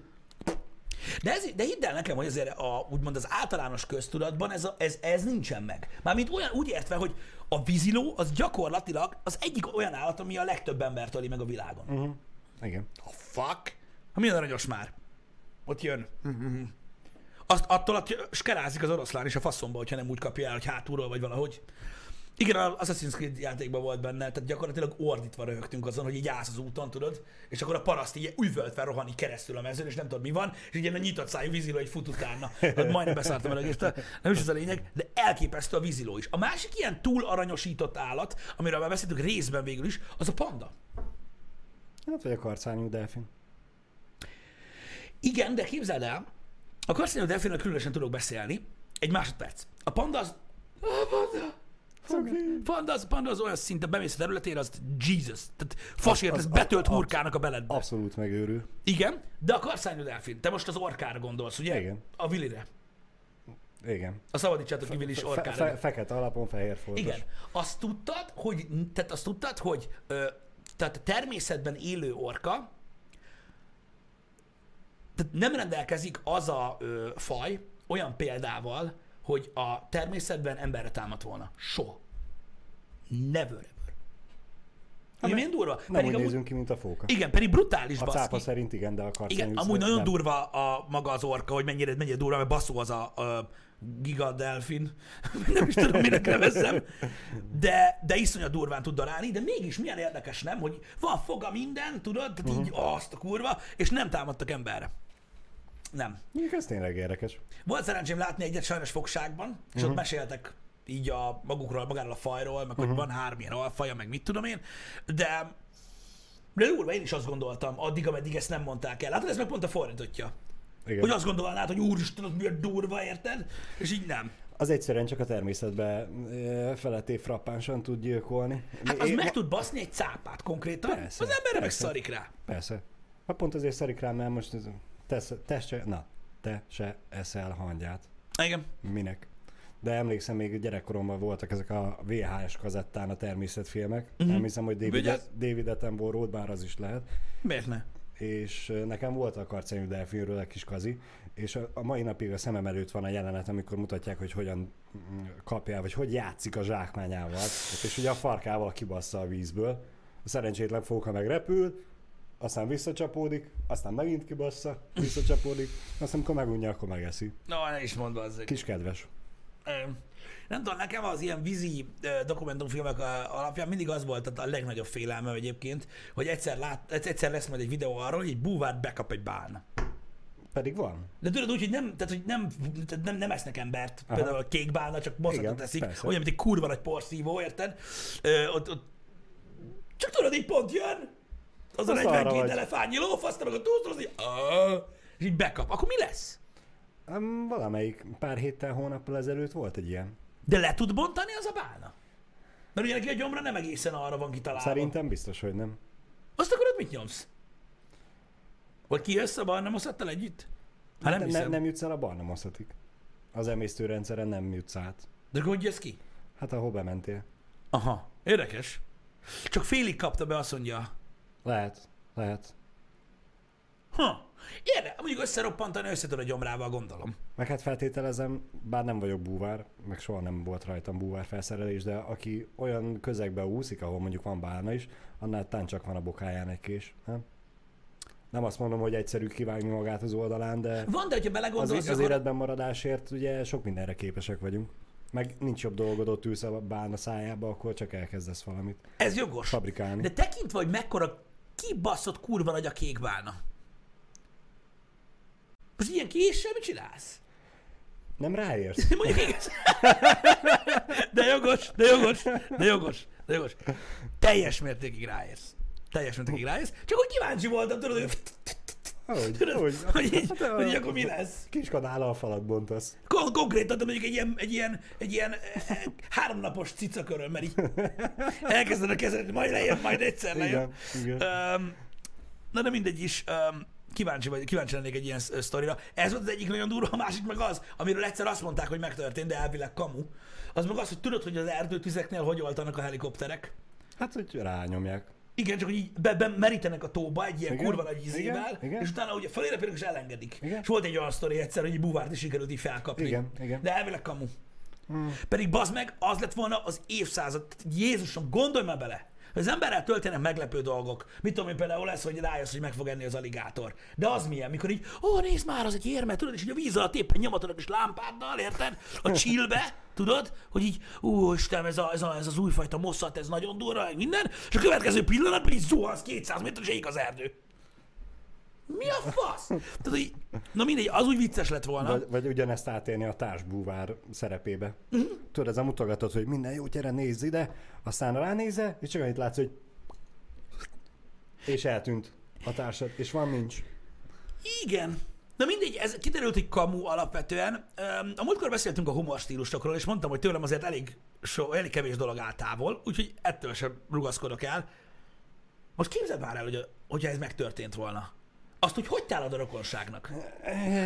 De, ez, de hidd el nekem, hogy azért a, úgymond az általános köztudatban ez, a, ez, ez nincsen meg. Mármint olyan, úgy értve, hogy a víziló az gyakorlatilag az egyik olyan állat, ami a legtöbb embert öli meg a világon. uh-huh. igen. A fuck? Ha milyen aranyos már? Ott jön. Mhm. Azt attól att, skerázik az oroszlán is a faszomba, hogyha nem úgy kapja el, hogy hátulról vagy valahogy. Igen, az Assassin's Creed játékban volt benne, tehát gyakorlatilag ordítva röhögtünk azon, hogy így állsz az úton, tudod, és akkor a paraszt így üvöltve rohan így keresztül a mezőn, és nem tudod mi van, és így ilyen a nyitott szájú víziló, hogy fut utána. Hát majdnem beszálltam el egésztől, nem is ez a lényeg, de elképesztő a víziló is. A másik ilyen túl aranyosított állat, amiről már beszéltünk részben végül is, az a panda. Hát vagy a karcányú delfin. Igen, de képzeld el, a karszínű delfinnel különösen tudok beszélni. Egy másodperc. A panda az... A panda! Panda az, panda az olyan szinte bemész a területére, az Jesus. Tehát fasért, ez betölt az- hurkának a beledbe. Abszolút megőrül. Igen, de a karszányú delfin. Te most az orkára gondolsz, ugye? Igen. A Willire. Igen. A szabadítsátok ki Willis Fe, orkára. fe, fekete alapon fehér foltos. Igen. Azt tudtad, hogy, tehát azt tudtad, hogy ö, tehát a természetben élő orka tehát nem rendelkezik az a ö, faj olyan példával, hogy a természetben emberre támadt volna. Soha. Never ever. Mi milyen durva? Nem Pedig úgy amúgy, nézünk ki, mint a fóka. igen, pedig brutális A baszki. cápa szerint igen, de a karcányú Igen, amúgy szerint nagyon nem. durva a maga az orka, hogy mennyire, mennyire durva, mert baszó az a, a giga delfin, nem is tudom, minek nevezzem, de, de iszonyat durván tud darálni, de mégis milyen érdekes, nem, hogy van foga minden, tudod, tehát így Mhm. azt a kurva, és nem támadtak emberre. Nem. Mondjuk ez tényleg érdekes. Volt szerencsém látni egyet sajnos fogságban, és Mhm. uh-huh. ott meséltek így a magukról, magáról a fajról, meg hogy van három ilyen alfaja, meg mit tudom én, de De durva, én is azt gondoltam, addig, ameddig ezt nem mondták el. Látod, ez meg pont a fordítottja. Igen. Hogy azt gondolnád, hogy úristen, az miért durva, érted? És így nem. Az egyszerűen csak a természetbe feletté frappánsan tud gyilkolni. Hát az Én- meg tud baszni egy cápát konkrétan. Persze, az ember meg persze. szarik rá. Persze. Hát pont azért szarik rám, mert most te, te se, na, te se eszel hangyát. Igen. Minek? De emlékszem, még gyerekkoromban voltak ezek a VHS kazettán a természetfilmek. Mhm. Nem hiszem, hogy David, Vigyázz. David Attenborough, bár az is lehet. Miért ne? És nekem volt a karcenyű delfinről egy kis kazi, és a, mai napig a szemem előtt van a jelenet, amikor mutatják, hogy hogyan mm, kapja, vagy hogy játszik a zsákmányával, és ugye a farkával kibassza a vízből. A szerencsétlen fóka meg repül, aztán visszacsapódik, aztán megint kibassza, visszacsapódik, aztán amikor megunja, akkor megeszi. No, ne is mondd az. Kis kedves. Nem tudom, nekem az ilyen vízi dokumentumfilmek alapján mindig az volt a legnagyobb félelmem egyébként, hogy egyszer, lát, egyszer lesz majd egy videó arról, hogy egy búvárt bekap egy bán. Pedig van. De tudod úgy, hogy nem, tehát, hogy nem, tehát nem, nem esznek embert, Aha. például a kék bálna, csak mozgatot Igen, teszik, persze. olyan, mint egy kurva nagy porszívó, érted? Ö, ott, ott, csak tudod, így pont jön, az a Azt arra 42 vagy. elefántnyi lóf, aztán meg a túlszor, így, "Ah", és így bekap. Akkor mi lesz? Um, valamelyik pár héttel, hónappal ezelőtt volt egy ilyen. De le tud bontani az a bálna? Mert ugye neki a gyomra nem egészen arra van kitalálva. Szerintem biztos, hogy nem. Azt akkor ott mit nyomsz? Vagy ki jössz a barna moszattal együtt? Hát nem, nem, nem, nem jutsz el a barna moszatig. Az emésztőrendszeren nem jutsz át. De hogy jössz ki? Hát ahol bementél. Aha, érdekes. Csak félig kapta be, azt mondja. Lehet, lehet. Ha, érde, mondjuk összeroppantani összetör a gyomrával, gondolom. Meg hát feltételezem, bár nem vagyok búvár, meg soha nem volt rajtam búvár felszerelés, de aki olyan közegbe úszik, ahol mondjuk van bálna is, annál tán csak van a bokáján egy kés. Nem? Nem azt mondom, hogy egyszerű kivágni magát az oldalán, de Van, de hogyha az, belegondolsz, az akkor... életben maradásért ugye sok mindenre képesek vagyunk. Meg nincs jobb dolgod, ott ülsz a bálna szájába, akkor csak elkezdesz valamit ez jogos. fabrikálni. De tekintve, hogy mekkora kibaszott kurva nagy a kék bálna. Most ilyen késsel mit csinálsz? Nem ráérsz. Mondjuk igaz. De jogos, de jogos, de jogos, de jogos. Teljes mértékig ráérsz. Teljes mértékig ráérsz. Csak hogy kíváncsi voltam, tudod, hogy, Hogy, tudod, hogy, hogy, így, hát, hogy így akkor mi lesz. Kis kanállal falat bontasz. Kon- konkrétan, de mondjuk egy ilyen, egy ilyen, egy ilyen eh, háromnapos cicaköröm, mert így elkezdenek kezelni, majd lejön, majd egyszer lejön. Igen, igen. Um, na de mindegy is, um, kíváncsi, vagy, kíváncsi lennék egy ilyen sz- sztorira. Ez volt az egyik nagyon durva, a másik meg az, amiről egyszer azt mondták, hogy megtörtént, de elvileg kamu. Az meg az, hogy tudod, hogy az erdőtüzeknél hogy oltanak a helikopterek. Hát, hogy rányomják. Igen, csak hogy így be, be merítenek a tóba egy ilyen Igen, kurva nagy izével, igen, igen. és utána ugye fölérepülnek és elengedik. Igen. És volt egy olyan sztori egyszer, hogy egy buvárt is sikerült így felkapni. Igen, igen. De elvileg kamu. Hmm. Pedig bazd meg, az lett volna az évszázad. Jézusom, gondolj már bele! Hogy Az emberrel történnek meglepő dolgok. Mit tudom én például lesz, hogy rájössz, hogy meg fog enni az aligátor. De az milyen, mikor így, ó, nézd már, az egy érme, tudod, és így a víz alatt éppen nyomatod a lámpáddal, érted? A csillbe, tudod, hogy így, ó, Isten, ez, a, ez, a, ez az újfajta mosszat, ez nagyon durva, minden, és a következő pillanatban így zuhansz 200 méter, és ég az erdő. Mi a fasz? Tehát, így, na mindegy, az úgy vicces lett volna. Vagy, vagy ugyanezt átélni a társbúvár szerepébe. Uh-huh. Tudod, ez a mutogatod, hogy minden jó, gyere, nézz ide, aztán ránézel, és csak annyit látsz, hogy és eltűnt a társad, és van nincs. Igen. Na mindegy, ez kiderült, hogy kamu alapvetően. A múltkor beszéltünk a humorstílusokról, és mondtam, hogy tőlem azért elég, so, elég kevés dolog áll távol, úgyhogy ettől sem rugaszkodok el. Most képzeld már el, hogy, hogyha ez megtörtént volna. Azt, hogy hogy tálad a rokonságnak?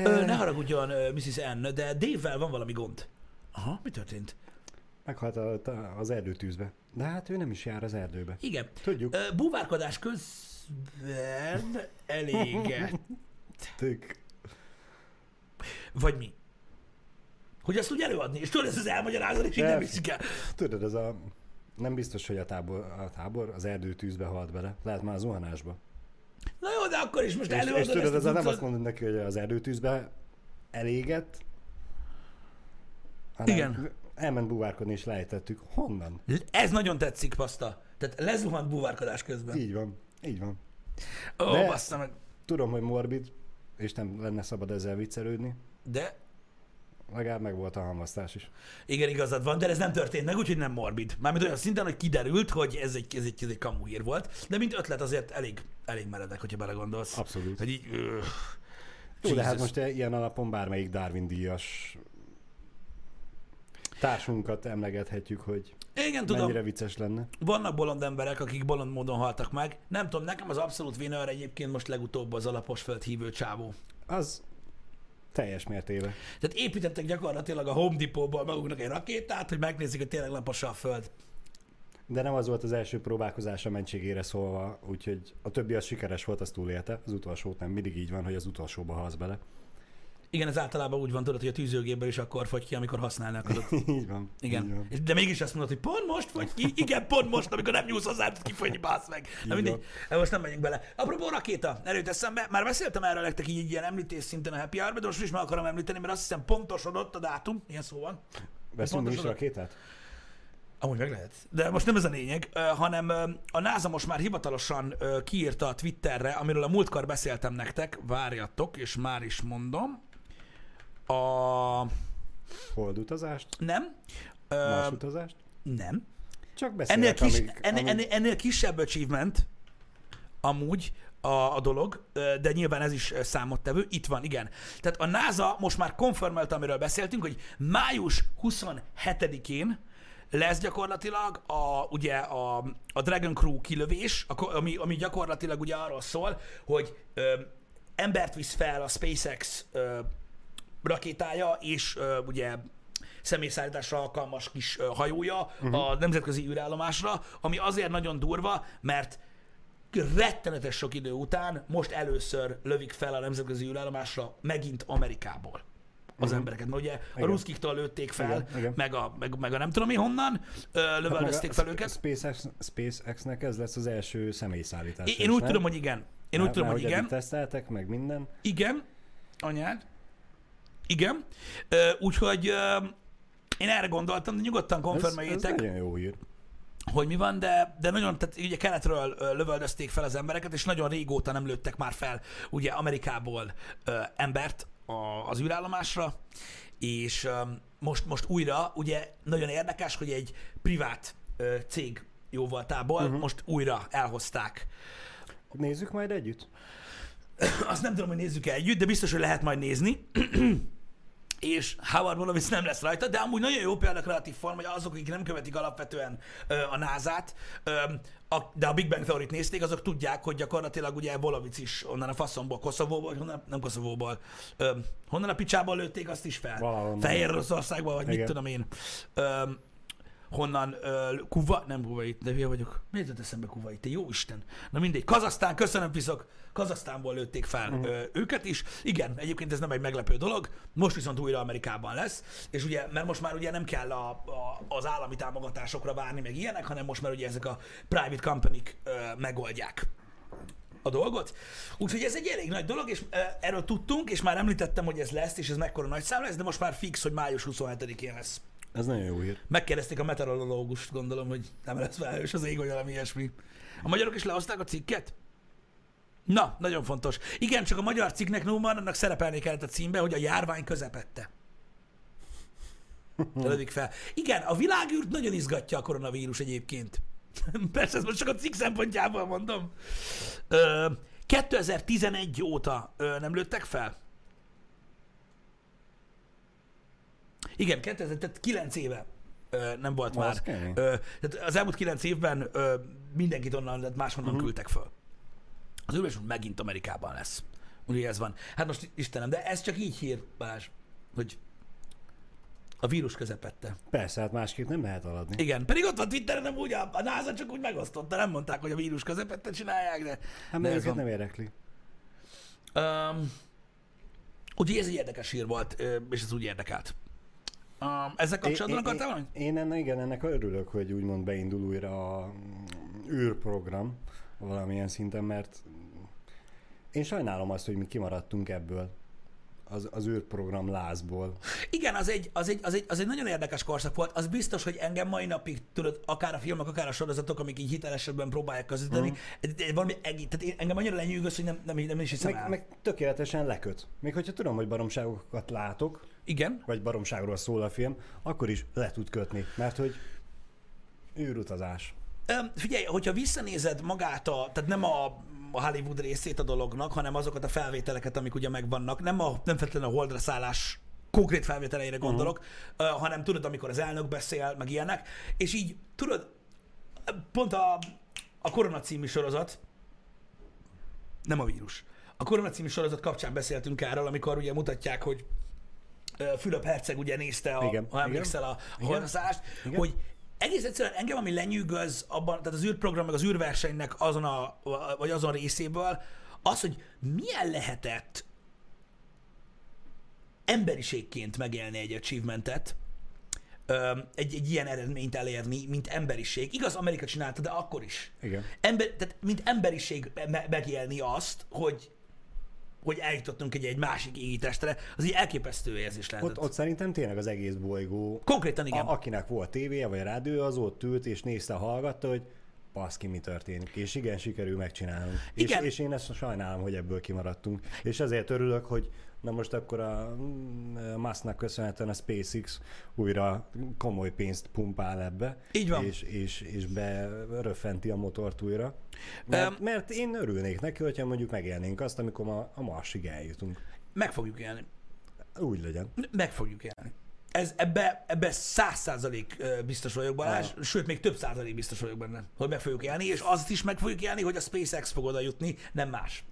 Ö, ne haragudjon, Mrs. N, de Dave-vel van valami gond. Aha, mi történt? Meghalt a, a, az erdőtűzbe. De hát ő nem is jár az erdőbe. Igen. Tudjuk. Ö, Búvárkodás közben eléget. Tök. Vagy mi? Hogy azt úgy előadni, és tudod, ez az elmagyarázat, és így nem Nem. hiszik el. Tudod, ez a... Nem biztos, hogy a tábor, a tábor az erdőtűzbe halt bele. Lehet már a zuhanásba. Na jó, de akkor is most És, előadod és tudod, ezt ez a a nem azt mondod neki, hogy az erdőtűzbe elégett, hanem Igen. elment buvárkodni és lejtettük. Honnan? Ez nagyon tetszik, paszta. Tehát lezuhant búvárkodás közben. Így van. Így van. Ó, De- bassza meg. Tudom, hogy morbid, és nem lenne szabad ezzel viccelődni, De legalább meg volt a hamvasztás is. Igen, igazad van, de ez nem történt meg, úgyhogy nem morbid. Mármint olyan szinten, hogy kiderült, hogy ez egy, ez egy, ez egy kamu hír volt, de mint ötlet azért elég, elég meredek, hogyha belegondolsz. Abszolút. Hogy így, öh, Jó, de hát most ilyen alapon bármelyik Darwin díjas társunkat emlegethetjük, hogy Igen, tudom, mennyire vicces lenne. vannak bolond emberek, akik bolond módon haltak meg. Nem tudom, nekem az abszolút winner egyébként most legutóbb az alapos földhívő csávó. Az teljes mértékben. Tehát építettek gyakorlatilag a Home Depot-ból maguknak egy rakétát, hogy megnézzük, hogy tényleg lapos a föld. De nem az volt az első próbálkozás a mentségére szólva, úgyhogy a többi az sikeres volt, az túlélte, az utolsót nem. Mindig így van, hogy az utolsóba halsz bele. Igen, ez általában úgy van, tudod, hogy a tűzőgéből is akkor fogy ki, amikor használnak. Tudod. így van. Igen. Így van. De mégis azt mondod, hogy pont most vagy ki? Igen, pont most, amikor nem nyúlsz hozzá, tud kifogyni, bász meg. Na Így mindegy, most nem megyünk bele. Apropó rakéta, erőt eszembe, már beszéltem erről nektek így egy ilyen említés szinten a Happy Hour-ben, de most is meg akarom említeni, mert azt hiszem pontosodott a dátum, ilyen szó van. Veszünk is rakétát? Amúgy meg lehet. De most nem ez a lényeg, hanem a NASA most már hivatalosan kiírta a Twitterre, amiről a múltkor beszéltem nektek, várjatok, és már is mondom. A... Holdutazást? Nem. Más utazást? nem. Csak beszélek, Ennél, kis, amíg, ennél, amíg... ennél, kisebb achievement amúgy a, a dolog, de nyilván ez is számottevő. Itt van, igen. Tehát a NASA most már konfirmálta, amiről beszéltünk, hogy május 27-én lesz gyakorlatilag a, ugye a, a Dragon Crew kilövés, ami, ami gyakorlatilag ugye arról szól, hogy ö, embert visz fel a SpaceX ö, rakétája, és ö, ugye személyszállításra alkalmas kis ö, hajója uh-huh. a nemzetközi űrállomásra, ami azért nagyon durva, mert rettenetes sok idő után most először lövik fel a nemzetközi űrállomásra megint Amerikából az uh-huh. embereket. Mert ugye a Igen. ruszkiktól lőtték fel, Igen, igen. Meg, a, meg, meg a nem tudom mi honnan, lövöldözték fel a őket. SpaceX, SpaceX-nek ez lesz az első személyszállítás. Én, én úgy tudom, hogy igen. Én úgy tudom, hogy igen. teszteltek, meg minden. Igen, anyád. Igen. Úgyhogy én erre gondoltam, de nyugodtan Ez, ez konfirmáljétek, nagyon jó hír. hogy mi van, de, de nagyon, tehát ugye keletről ö, lövöldözték fel az embereket, és nagyon régóta nem lőttek már fel ugye Amerikából ö, embert a, az űrállomásra, és ö, most, most újra, ugye nagyon érdekes, hogy egy privát ö, cég jóvoltából uh-huh. most újra elhozták Nézzük majd együtt? azt nem tudom, hogy nézzük együtt, de biztos, hogy lehet majd nézni. És Howard Wolowitz nem lesz rajta, de amúgy nagyon jó példa a kreatív form, hogy azok, akik nem követik alapvetően ö, a NASA-t, ö, a, de a Big Bang Theory-t nézték, azok tudják, hogy gyakorlatilag ugye Wolowitz is onnan a faszomból, Koszovóból, honnan, nem Koszovóból, ö, honnan a picsából lőtték azt is fel. Valahonnan. Fehér Oroszországból, vagy mit Igen. tudom én. Ö, honnan, uh, Kuva, nem Kuwait, de hülye vagyok. Miért jött eszembe Kuwait? Te jó Isten. Na mindegy, Kazasztán, köszönöm piszok, Kazasztánból lőtték fel uh-huh. őket is. Igen, egyébként ez nem egy meglepő dolog, most viszont újra Amerikában lesz, és ugye, mert most már ugye nem kell a, a, az állami támogatásokra várni, meg ilyenek, hanem most már ugye ezek a private company uh, megoldják a dolgot. Úgyhogy ez egy elég nagy dolog, és uh, erről tudtunk, és már említettem, hogy ez lesz, és ez mekkora nagy szám lesz, de most már fix, hogy május 27-én lesz. Ez nagyon jó hír. Megkérdezték a meteorológust, gondolom, hogy nem lesz felhős az ég, vagy valami ilyesmi. A magyarok is lehozták a cikket? Na, nagyon fontos. Igen, csak a magyar cikknek Numan annak szerepelni kellett a címbe, hogy a járvány közepette. Lövik fel. Igen, a világűrt nagyon izgatja a koronavírus egyébként. Persze, ezt most csak a cikk szempontjából mondom. Ö, 2011 óta ö, nem lőttek fel? Igen, 2000, tehát 9 éve ö, nem volt Az már. kemény. Ö, tehát az elmúlt 9 évben ö, mindenkit onnan, tehát máshonnan uh-huh. küldtek föl. Az ülés megint Amerikában lesz. Ugye ez van. Hát most Istenem, de ez csak így hír, Balázs, hogy a vírus közepette. Persze, hát másképp nem lehet aladni. Igen, pedig ott van Twitteren, nem úgy, a, NASA csak úgy megosztotta, nem mondták, hogy a vírus közepette csinálják, de... Hát mert őket nem érdekli. Um, ugye ez egy érdekes hír volt, és ez úgy érdekelt. Um, ezzel kapcsolatban akartál valamit? én ennek, igen, ennek örülök, hogy úgymond beindul újra a mm, űrprogram valamilyen szinten, mert én sajnálom azt, hogy mi kimaradtunk ebből az, az űrprogram lázból. Igen, az egy, az, egy, az, egy, az egy nagyon érdekes korszak volt. Az biztos, hogy engem mai napig, tudod, akár a filmek, akár a sorozatok, amik így hitelesebben próbálják közvetíteni, mm. valami egész, tehát én, engem annyira lenyűgöz, hogy nem, nem, nem is hiszem Meg, el. meg tökéletesen leköt. Még hogyha tudom, hogy baromságokat látok, Igen. vagy baromságról szól a film, akkor is le tud kötni, mert hogy űrutazás. Figyelj, hogyha visszanézed magát a, tehát nem a, Hollywood részét a dolognak, hanem azokat a felvételeket, amik ugye megvannak, nem, a, nem feltétlenül a holdra szállás konkrét felvételeire gondolok, uh-huh. uh, hanem tudod, amikor az elnök beszél, meg ilyenek, és így tudod, pont a, a Korona című sorozat, nem a vírus, a Korona című sorozat kapcsán beszéltünk erről, amikor ugye mutatják, hogy Fülöp Herceg ugye nézte, a, Igen, ha emlékszel, a, a holdaszállást, hogy egész egyszerűen engem, ami lenyűgöz abban, tehát az űrprogram, meg az űrversenynek azon a, vagy azon részéből, az, hogy milyen lehetett emberiségként megélni egy achievementet, egy, egy ilyen eredményt elérni, mint emberiség. Igaz, Amerika csinálta, de akkor is. Igen. Ember, tehát mint emberiség me- megélni azt, hogy hogy eljutottunk egy, egy másik égitestre, az egy elképesztő érzés lehetett. Ott, ott szerintem tényleg az egész bolygó, Konkrétan igen. a, akinek volt tévéje vagy rádió, az ott ült és nézte, hallgatta, hogy baszki, mi történik. És igen, sikerül megcsinálnunk. Igen. És, és én ezt sajnálom, hogy ebből kimaradtunk. És ezért örülök, hogy na most akkor a mm, Musknak köszönhetően a SpaceX újra komoly pénzt pumpál ebbe. Így van. És, és, és beröffenti a motort újra. Mert, Öm. mert én örülnék neki, hogyha mondjuk megélnénk azt, amikor ma a Marsig eljutunk. Meg fogjuk élni. Úgy legyen. Meg fogjuk élni. Ez, ebbe, ebbe száz százalék biztos vagyok, Balázs, sőt, még több százalék biztos vagyok benne, hogy meg fogjuk élni, és azt is meg fogjuk élni, hogy a SpaceX fog oda jutni, nem más.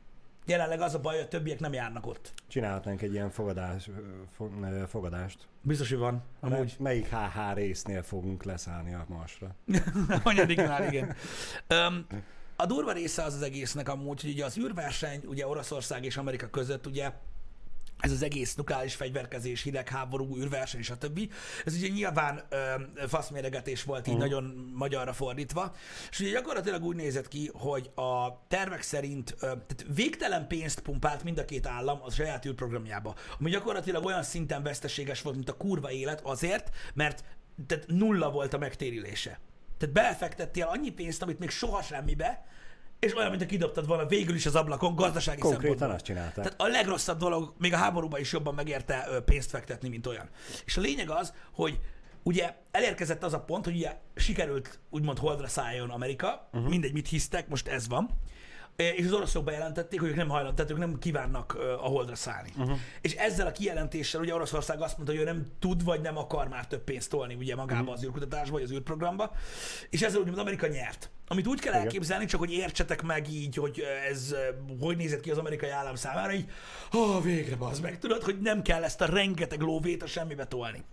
Jelenleg az a baj, hogy a többiek nem járnak ott. Csinálhatnánk egy ilyen fogadás, fogadást. Biztos, hogy van. Amúgy. Amúgy. Melyik HH résznél fogunk leszállni a Marsra? Anyadiknál, igen. Um, a durva része az az egésznek amúgy, hogy ugye az űrverseny, ugye Oroszország és Amerika között ugye ez az egész nukleáris fegyverkezés, hidegháború, űrverseny, stb. Ez ugye nyilván ö, faszméregetés volt így nagyon magyarra fordítva, és ugye gyakorlatilag úgy nézett ki, hogy a tervek szerint ö, tehát végtelen pénzt pumpált mind a két állam a saját űrprogramjába, ami gyakorlatilag olyan szinten veszteséges volt, mint a kurva élet azért, mert tehát nulla volt a megtérülése. Tehát belefektettél annyi pénzt, amit még soha semmibe, és olyan, mint a kidobtad volna végül is az ablakon gazdasági Konkrétan szempontból. azt csinálták. Tehát a legrosszabb dolog, még a háborúban is jobban megérte pénzt fektetni, mint olyan. És a lényeg az, hogy ugye elérkezett az a pont, hogy ugye sikerült úgymond holdra szálljon Amerika, uh-huh. mindegy, mit hisztek, most ez van, és az oroszok bejelentették, hogy ők nem hajlandók, tehát ők nem kívánnak a holdra szállni. Uh-huh. És ezzel a kijelentéssel ugye Oroszország azt mondta, hogy ő nem tud, vagy nem akar már több pénzt tolni ugye magába uh-huh. az űrkutatásba, vagy az űrprogramba, és ezzel úgymond Amerika nyert. Amit úgy kell Igen. elképzelni, csak hogy értsetek meg így, hogy ez hogy nézett ki az amerikai állam számára, így, ó, végre az meg, tudod, hogy nem kell ezt a rengeteg lóvét a semmibe tolni.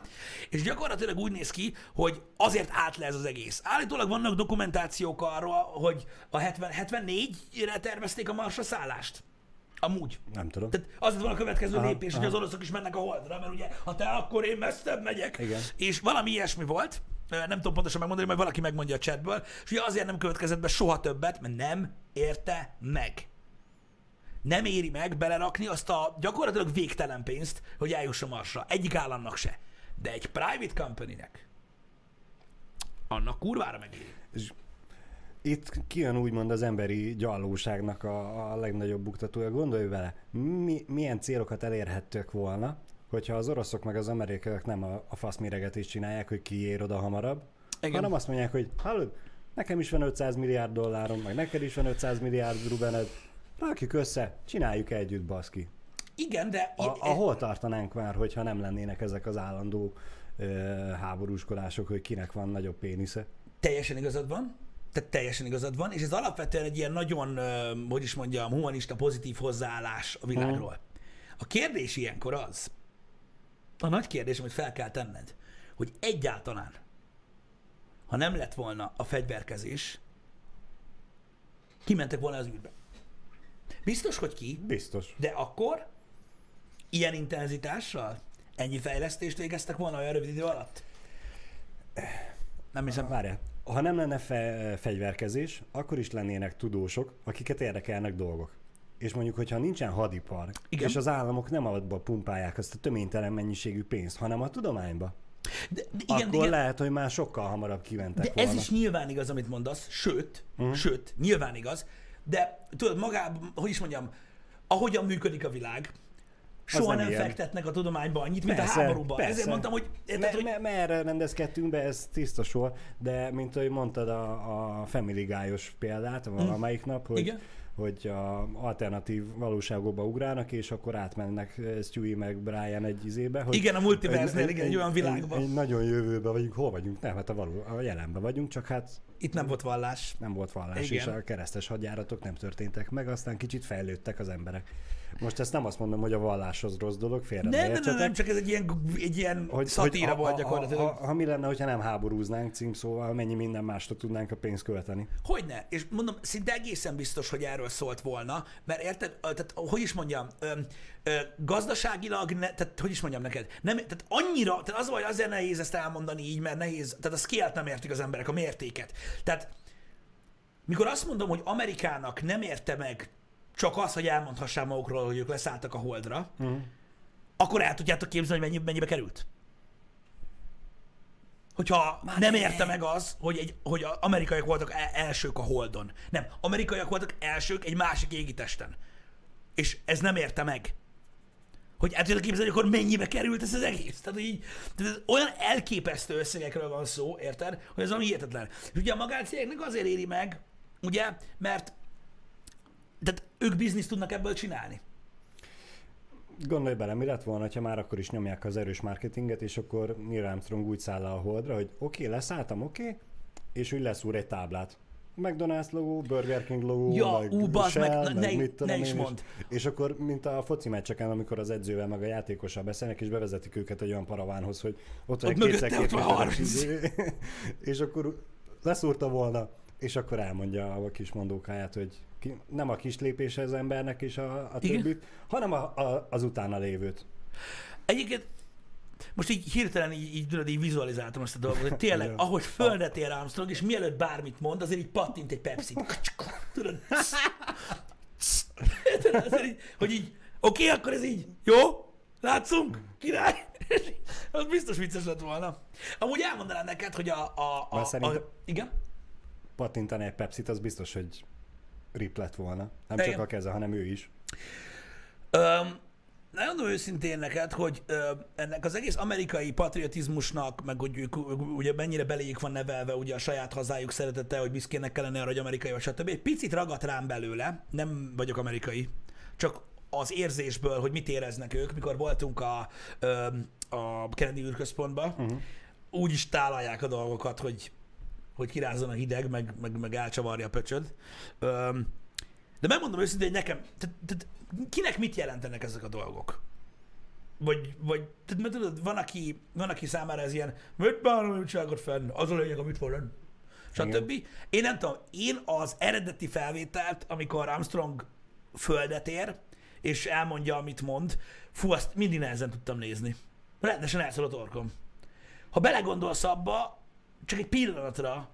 És gyakorlatilag úgy néz ki, hogy azért állt le ez az egész. Állítólag vannak dokumentációk arról, hogy a 70, 74-re tervezték a Marsra szállást. Amúgy. Nem tudom. Tehát az volna a következő Aha, lépés, hogy aha. az oroszok is mennek a holdra, mert ugye, ha te, akkor én messzebb megyek. Igen. És valami ilyesmi volt, nem tudom pontosan megmondani, majd valaki megmondja a chatből, és ugye azért nem következett be soha többet, mert nem érte meg. Nem éri meg belerakni azt a gyakorlatilag végtelen pénzt, hogy eljusson Marsra. Egyik államnak se. De egy private company-nek annak kurvára megéri. És itt kijön úgymond az emberi gyallóságnak a, a legnagyobb buktatója. Gondolj vele, mi, milyen célokat elérhettek volna, hogyha az oroszok meg az amerikaiak nem a, a faszméregetést csinálják, hogy ki ér oda hamarabb, Igen. hanem azt mondják, hogy hallod, nekem is van 500 milliárd dollárom, meg neked is van 500 milliárd rubened, rakjuk össze, csináljuk együtt, baszki. Igen, de... A, a, hol tartanánk már, hogyha nem lennének ezek az állandó ö, háborúskodások, hogy kinek van nagyobb pénisze? Teljesen igazad van. Tehát teljesen igazad van, és ez alapvetően egy ilyen nagyon, hogy is mondjam, humanista, pozitív hozzáállás a világról. A kérdés ilyenkor az, a nagy kérdés, amit fel kell tenned, hogy egyáltalán, ha nem lett volna a fegyverkezés, kimentek volna az űrbe. Biztos, hogy ki, Biztos. de akkor ilyen intenzitással ennyi fejlesztést végeztek volna olyan rövid idő alatt? Nem hiszem. Várjál, ha nem lenne fe, fegyverkezés, akkor is lennének tudósok, akiket érdekelnek dolgok. És mondjuk, hogyha nincsen hadipar, Igen. és az államok nem abba pumpálják azt a töménytelen mennyiségű pénzt, hanem a tudományba, De, de igen, akkor igen, lehet, hogy már sokkal hamarabb kimentek De volna. ez is nyilván igaz, amit mondasz, sőt, uh-huh. sőt, nyilván igaz, de tudod, magában, hogy is mondjam, ahogyan működik a világ, soha nem nem, ilyen. fektetnek a tudományba annyit, mint Persze, a háborúba. persze. Ezért mondtam, hogy, érted, Me, hogy me, merre rendezkedtünk be, ez tiszta sor, de mint ahogy mondtad a, a Family Guy-os példát valamelyik nap, hogy, Mm. Igen. hogy a alternatív valóságokba ugrálnak, és akkor átmennek eh, Stewie meg Brian egy izébe. Hogy Igen, a multiverznél, igen, egy olyan világban. Egy, egy nagyon jövőben vagyunk. Hol vagyunk? Nem, hát a, való, a jelenben vagyunk, csak hát itt nem volt vallás. nem volt vallás, Igen. és a keresztes hadjáratok nem történtek meg, aztán kicsit fejlődtek az emberek. Most ezt nem azt mondom, hogy a vallás az rossz dolog, félre Nem, ne nem, nem, nem, csak ez egy ilyen, egy ilyen hogy, szatíra ha- volt gyakorlatilag. Ha, ha, ha, mi lenne, hogyha nem háborúznánk címszóval, mennyi minden másra tudnánk a pénzt költeni. Hogyne? És mondom, szinte egészen biztos, hogy erről szólt volna, mert érted, tehát hogy is mondjam, ö, ö, gazdaságilag, ne, tehát hogy is mondjam neked, nem, tehát annyira, tehát az vagy azért nehéz ezt elmondani így, mert nehéz, tehát a scale nem értik az emberek, a mértéket. Tehát mikor azt mondom, hogy Amerikának nem érte meg csak az, hogy elmondhassák magukról, hogy ők leszálltak a holdra, Uh-huh. akkor el tudjátok képzelni, hogy mennyi, mennyibe került? Hogyha Már nem érte meg az, hogy, egy, hogy amerikaiak voltak e- elsők a holdon. Nem, amerikaiak voltak elsők egy másik égitesten. És ez nem érte meg. Hogy el tudjátok képzelni, akkor mennyibe került ez az egész. Tehát, így, tehát ez olyan elképesztő összegekről van szó, érted? Hogy ez ami hihetetlen. És ugye a magáncégeknek azért éri meg, ugye, mert tehát ők bizniszt tudnak ebből csinálni. Gondolj bele, mi lett volna, ha már akkor is nyomják az erős marketinget, és akkor Neil Armstrong úgy száll a holdra, hogy oké, okay, leszálltam, oké, okay, és úgy leszúr egy táblát. McDonald's logó, Burger King logó, Ja, meg ú, bazd meg, Shell, na, ne- mit tudom ne is én, és-. És akkor, mint a foci meccseken, amikor az edzővel meg a játékossal beszélnek, és bevezetik őket egy olyan paravánhoz, hogy ott van egy kétszer két van méteres 30. és akkor leszúrta volna, és akkor elmondja a kis mondókáját, hogy ki, nem a kis lépése az embernek és a, a Igen. többit, hanem a, a, az utána lévőt. Egyébként most így hirtelen így, így, tudod, így vizualizáltam ezt a dolgot, hogy tényleg, ahogy földet ér Armstrong, és mielőtt bármit mond, azért így pattint egy pepsi Tudod? Így, hogy így, oké, okay, akkor ez így, jó? Látszunk? Király? Az biztos vicces lett volna. Amúgy elmondanám neked, hogy a... a, a, a szerintem- igen? Pattintani egy Pepsit, az biztos, hogy rip lett volna. Nem Igen. csak a keze, hanem ő is. Öm, nagyon mondom őszintén neked, hogy ö, ennek az egész amerikai patriotizmusnak, meg hogy ők, ugye mennyire beléjük van nevelve ugye a saját hazájuk szeretete, hogy büszkének kellene arra, hogy amerikai vagy stb. Egy picit ragadt rám belőle, nem vagyok amerikai, csak az érzésből, hogy mit éreznek ők, mikor voltunk a, ö, a Kennedy űrközpontban, uh-huh. úgy is tálalják a dolgokat, hogy, hogy kirázzon a hideg, meg, meg, meg elcsavarja a pöcsöd. Öm, de megmondom őszintén, hogy nekem, tehát, tehát kinek mit jelentenek ezek a dolgok? Vagy, vagy tehát, mert tudod, van aki, van, aki számára ez ilyen, mit bánom újságot fenn, az a lényeg, amit van. Stb. Én nem tudom, én az eredeti felvételt, amikor Armstrong földet ér, és elmondja, amit mond, fú, azt mindig nehezen tudtam nézni. Rendesen elszól a torkom. Ha belegondolsz abba, csak egy pillanatra,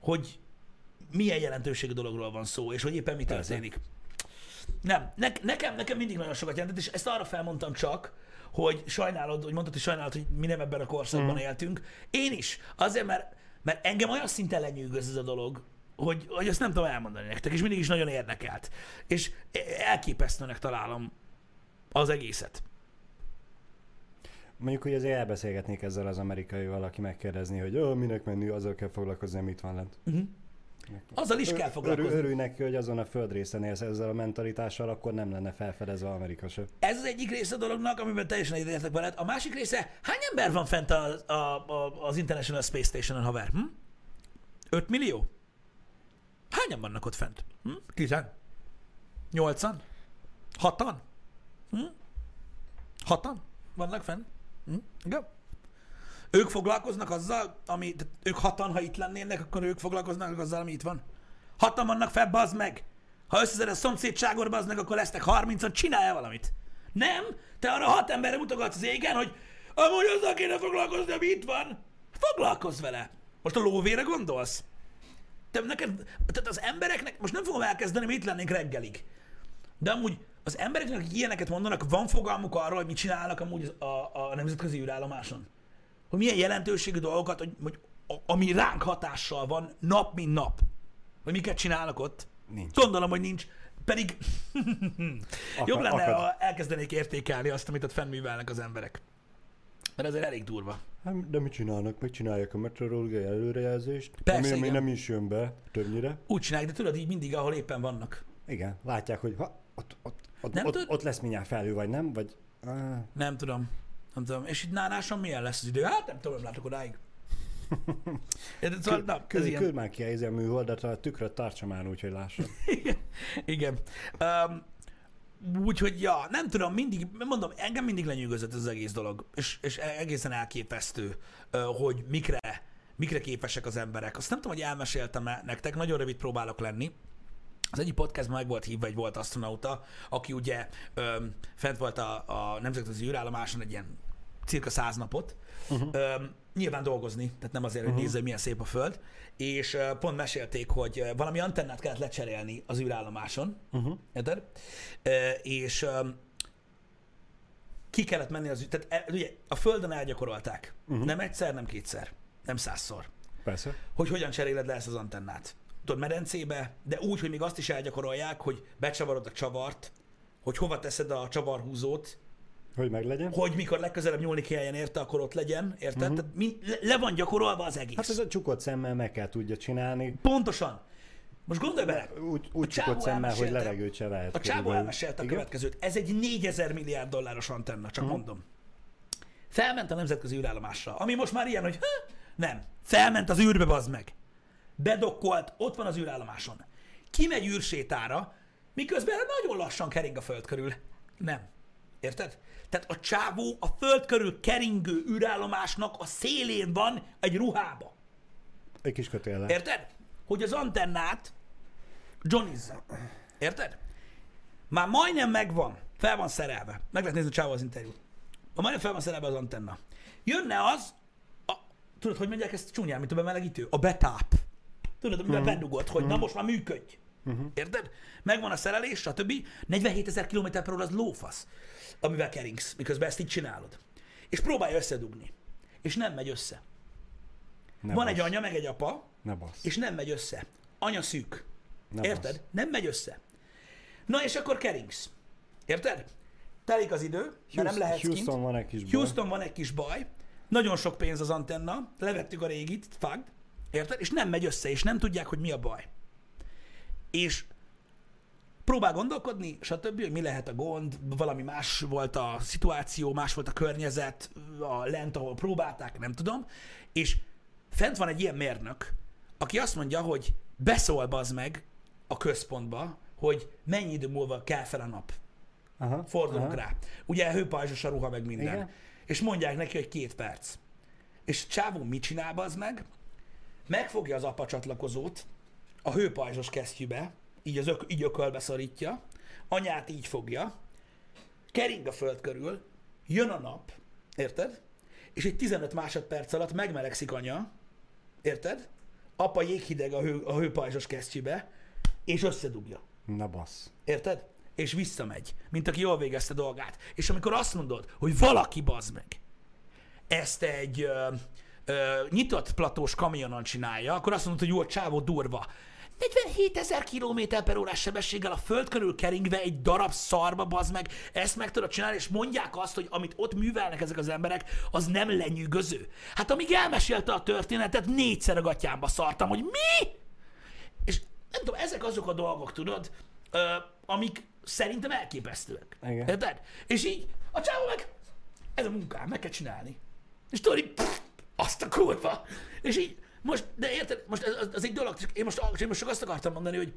hogy milyen jelentőségű dologról van szó, és hogy éppen mi Persze. Nem, ne, nekem, nekem mindig nagyon sokat jelentett, és ezt arra felmondtam csak, hogy sajnálod, hogy mondtad, hogy sajnálod, hogy mi nem ebben a korszakban mm. éltünk. Én is. Azért, mert, mert engem olyan szinten lenyűgöz ez a dolog, hogy, hogy ezt nem tudom elmondani nektek, és mindig is nagyon érdekelt. És elképesztőnek találom az egészet. Mondjuk, hogy azért elbeszélgetnék ezzel az amerikaival, aki megkérdezni, hogy minek menni, azzal kell foglalkozni, amit van lent. Uh-huh. Azzal is kell foglalkozni. Örül, örülj neki, hogy azon a földrészen élsz ezzel a mentalitással, akkor nem lenne felfedezve Amerika se. Ez az egyik része a dolognak, amiben teljesen egyetértek veled. A másik része, hány ember van fent a, a, a, az International Space Station-on, haver? Hm? 5 millió? Hányan vannak ott fent? Hm? 10? 8-an? 6-an? Hm? 6-an vannak fent? Hm? Igen? Ők foglalkoznak azzal, ami, ők hatan, ha itt lennének, akkor ők foglalkoznak azzal, ami itt van. Hatan vannak fel, bazd meg! Ha összeszed a szomszédságod, bazd meg, akkor lesznek 30 csinálja valamit. Nem? Te arra hat emberre mutogatsz az égen, hogy amúgy azzal kéne foglalkozni, ami itt van. Foglalkozz vele. Most a lóvére gondolsz? Te neked, tehát az embereknek, most nem fogom elkezdeni, mi itt lennénk reggelig. De amúgy az embereknek, akik ilyeneket mondanak, van fogalmuk arról, hogy mit csinálnak amúgy a, a, a nemzetközi űrállomáson. Hogy milyen jelentőségű dolgokat, hogy, hogy ami ránk hatással van nap, mint nap. Hogy miket csinálnak ott. Nincs. Gondolom, hogy nincs. Pedig Akad- jobb lenne, akad. ha elkezdenék értékelni azt, amit ott fennművelnek az emberek. Mert ez elég durva. Hát, de mit csinálnak? Megcsinálják a meteorológiai előrejelzést, Persze, ami, ami nem is jön be többnyire. Úgy csinálják, de tudod, így mindig, ahol éppen vannak. Igen, látják, hogy ha, ott, ott, ott, Nem ott, tud- ott lesz mindjárt felhő, vagy nem? Vagy, ah, Nem tudom. Nem tudom. És itt náláson milyen lesz az idő? Hát nem tudom, nem látok odáig. Érted? Szóval, na, ez Küld, ilyen. küld már ki a műholdat, a tükröt tartsa már úgy, hogy lássam. Igen. Igen. Um, úgyhogy, ja, nem tudom, mindig, mondom, engem mindig lenyűgözött ez az egész dolog, és, és egészen elképesztő, hogy mikre, mikre képesek az emberek. Azt nem tudom, hogy elmeséltem-e nektek, nagyon rövid próbálok lenni. Az egyik podcastban meg volt hívva egy volt astronauta, aki ugye öm, fent volt a, a nemzetközi űrállomáson egy ilyen cirka száz napot, uh-huh. öm, nyilván dolgozni, tehát nem azért, hogy uh-huh. nézze, milyen szép a Föld, és ö, pont mesélték, hogy ö, valami antennát kellett lecserélni az űrállomáson, Uh-huh. érted? Ö, és öm, ki kellett menni az tehát e, ugye a Földön elgyakorolták, uh-huh. nem egyszer, nem kétszer, nem százszor Persze. hogy hogyan cseréled le ezt az antennát. Tudod, medencébe, de úgy, hogy még azt is elgyakorolják, hogy becsavarod a csavart, hogy hova teszed a csavarhúzót, Hogy meglegyen? hogy mikor legközelebb nyúlni kelljen érte, akkor ott legyen, érted? Uh-huh. Tehát mi, le, le van gyakorolva az egész. Hát ez a csukott szemmel meg kell tudja csinálni. Pontosan. Most gondolj bele, Úgy, úgy csukott szemmel, hogy levegőt se lehet. a csávó elmesélte a következőt. Ez egy 4000 milliárd dolláros antenna, csak uh-huh. mondom. Felment a nemzetközi űrállomásra, ami most már ilyen, hogy ha, nem. Felment az űrbe, bazd meg. Bedokkolt, ott van az űrállomáson. Kimegy űrsétára, miközben nagyon lassan kering a föld körül. Nem. Érted? Tehát a csávó a föld körül keringő űrállomásnak a szélén van egy ruhába. Egy kis kötéllel. Érted? Hogy az antennát johnizza. Érted? Már majdnem megvan. Fel van szerelve. Meg lehet nézni a csávó az interjút. Már majdnem fel van szerelve az antenna. Jönne az, a, tudod, hogy mondják ezt csúnyán, mint a bemelegítő? A betáp. Tudod, amivel uh-huh. bedugod, hogy na most már működj. Uh-huh. Érted? Megvan a szerelés, stb. 47 ezer km per óra az lófasz, amivel keringsz, miközben ezt így csinálod. És próbálja összedugni. És nem megy össze. Ne Van bassz. egy anya, meg egy apa, Ne bassz. és nem megy össze. Anya szűk. Ne Érted? bassz. Nem megy össze. Na és akkor keringsz. Érted? Telik az idő, mert nem Houston- lehetsz Houston kint. van egy kis baj. Houston van egy kis baj. Nagyon sok pénz az antenna. Levettük a régit, fagd. Érted? És nem megy össze, és nem tudják, hogy mi a baj. És próbál gondolkodni, stb., hogy mi lehet a gond, valami más volt a szituáció, más volt a környezet, a lent, ahol próbálták, nem tudom, és fent van egy ilyen mérnök, aki azt mondja, hogy beszól bazd meg a központba, hogy mennyi idő múlva kell fel a nap. Aha. Fordulunk aha. rá. Ugye hőpajzsos a ruha, meg minden. Igen. És mondják neki, hogy két perc. És csávó mit csinál az meg? Megfogja az apa csatlakozót a hőpajzsos kesztyűbe, így, az ök, így ökölbe szorítja, anyát így fogja, kering a föld körül, jön a nap, érted? És egy 15 másodperc alatt megmelegszik anya, érted? Apa jéghideg a, hő, a hőpajzsos kesztyűbe, és összedugja. Ne bassz. Érted? És visszamegy, mint aki jól végezte dolgát. És amikor azt mondod, hogy valaki bazd meg, ezt egy ö, nyitott platós kamionon csinálja, akkor azt mondod, hogy jó, a csávó durva. 47 ezer kilométer per órás sebességgel a föld körül keringve egy darab szarba, bazd meg, ezt meg tudod csinálni, és mondják azt, hogy amit ott művelnek ezek az emberek, az nem lenyűgöző. Hát amíg elmesélte a történetet, négyszer a gatyámba szartam, hogy mi? És nem tudom, ezek azok a dolgok, tudod, ö, amik szerintem elképesztőek. Igen. Érted? És így a csávó meg, ez a munkám, meg kell csinálni. És tudod, így, pff, azt a kurva. És így, most, de érted, most ez, az, egy dolog, én most, én most csak azt akartam mondani, hogy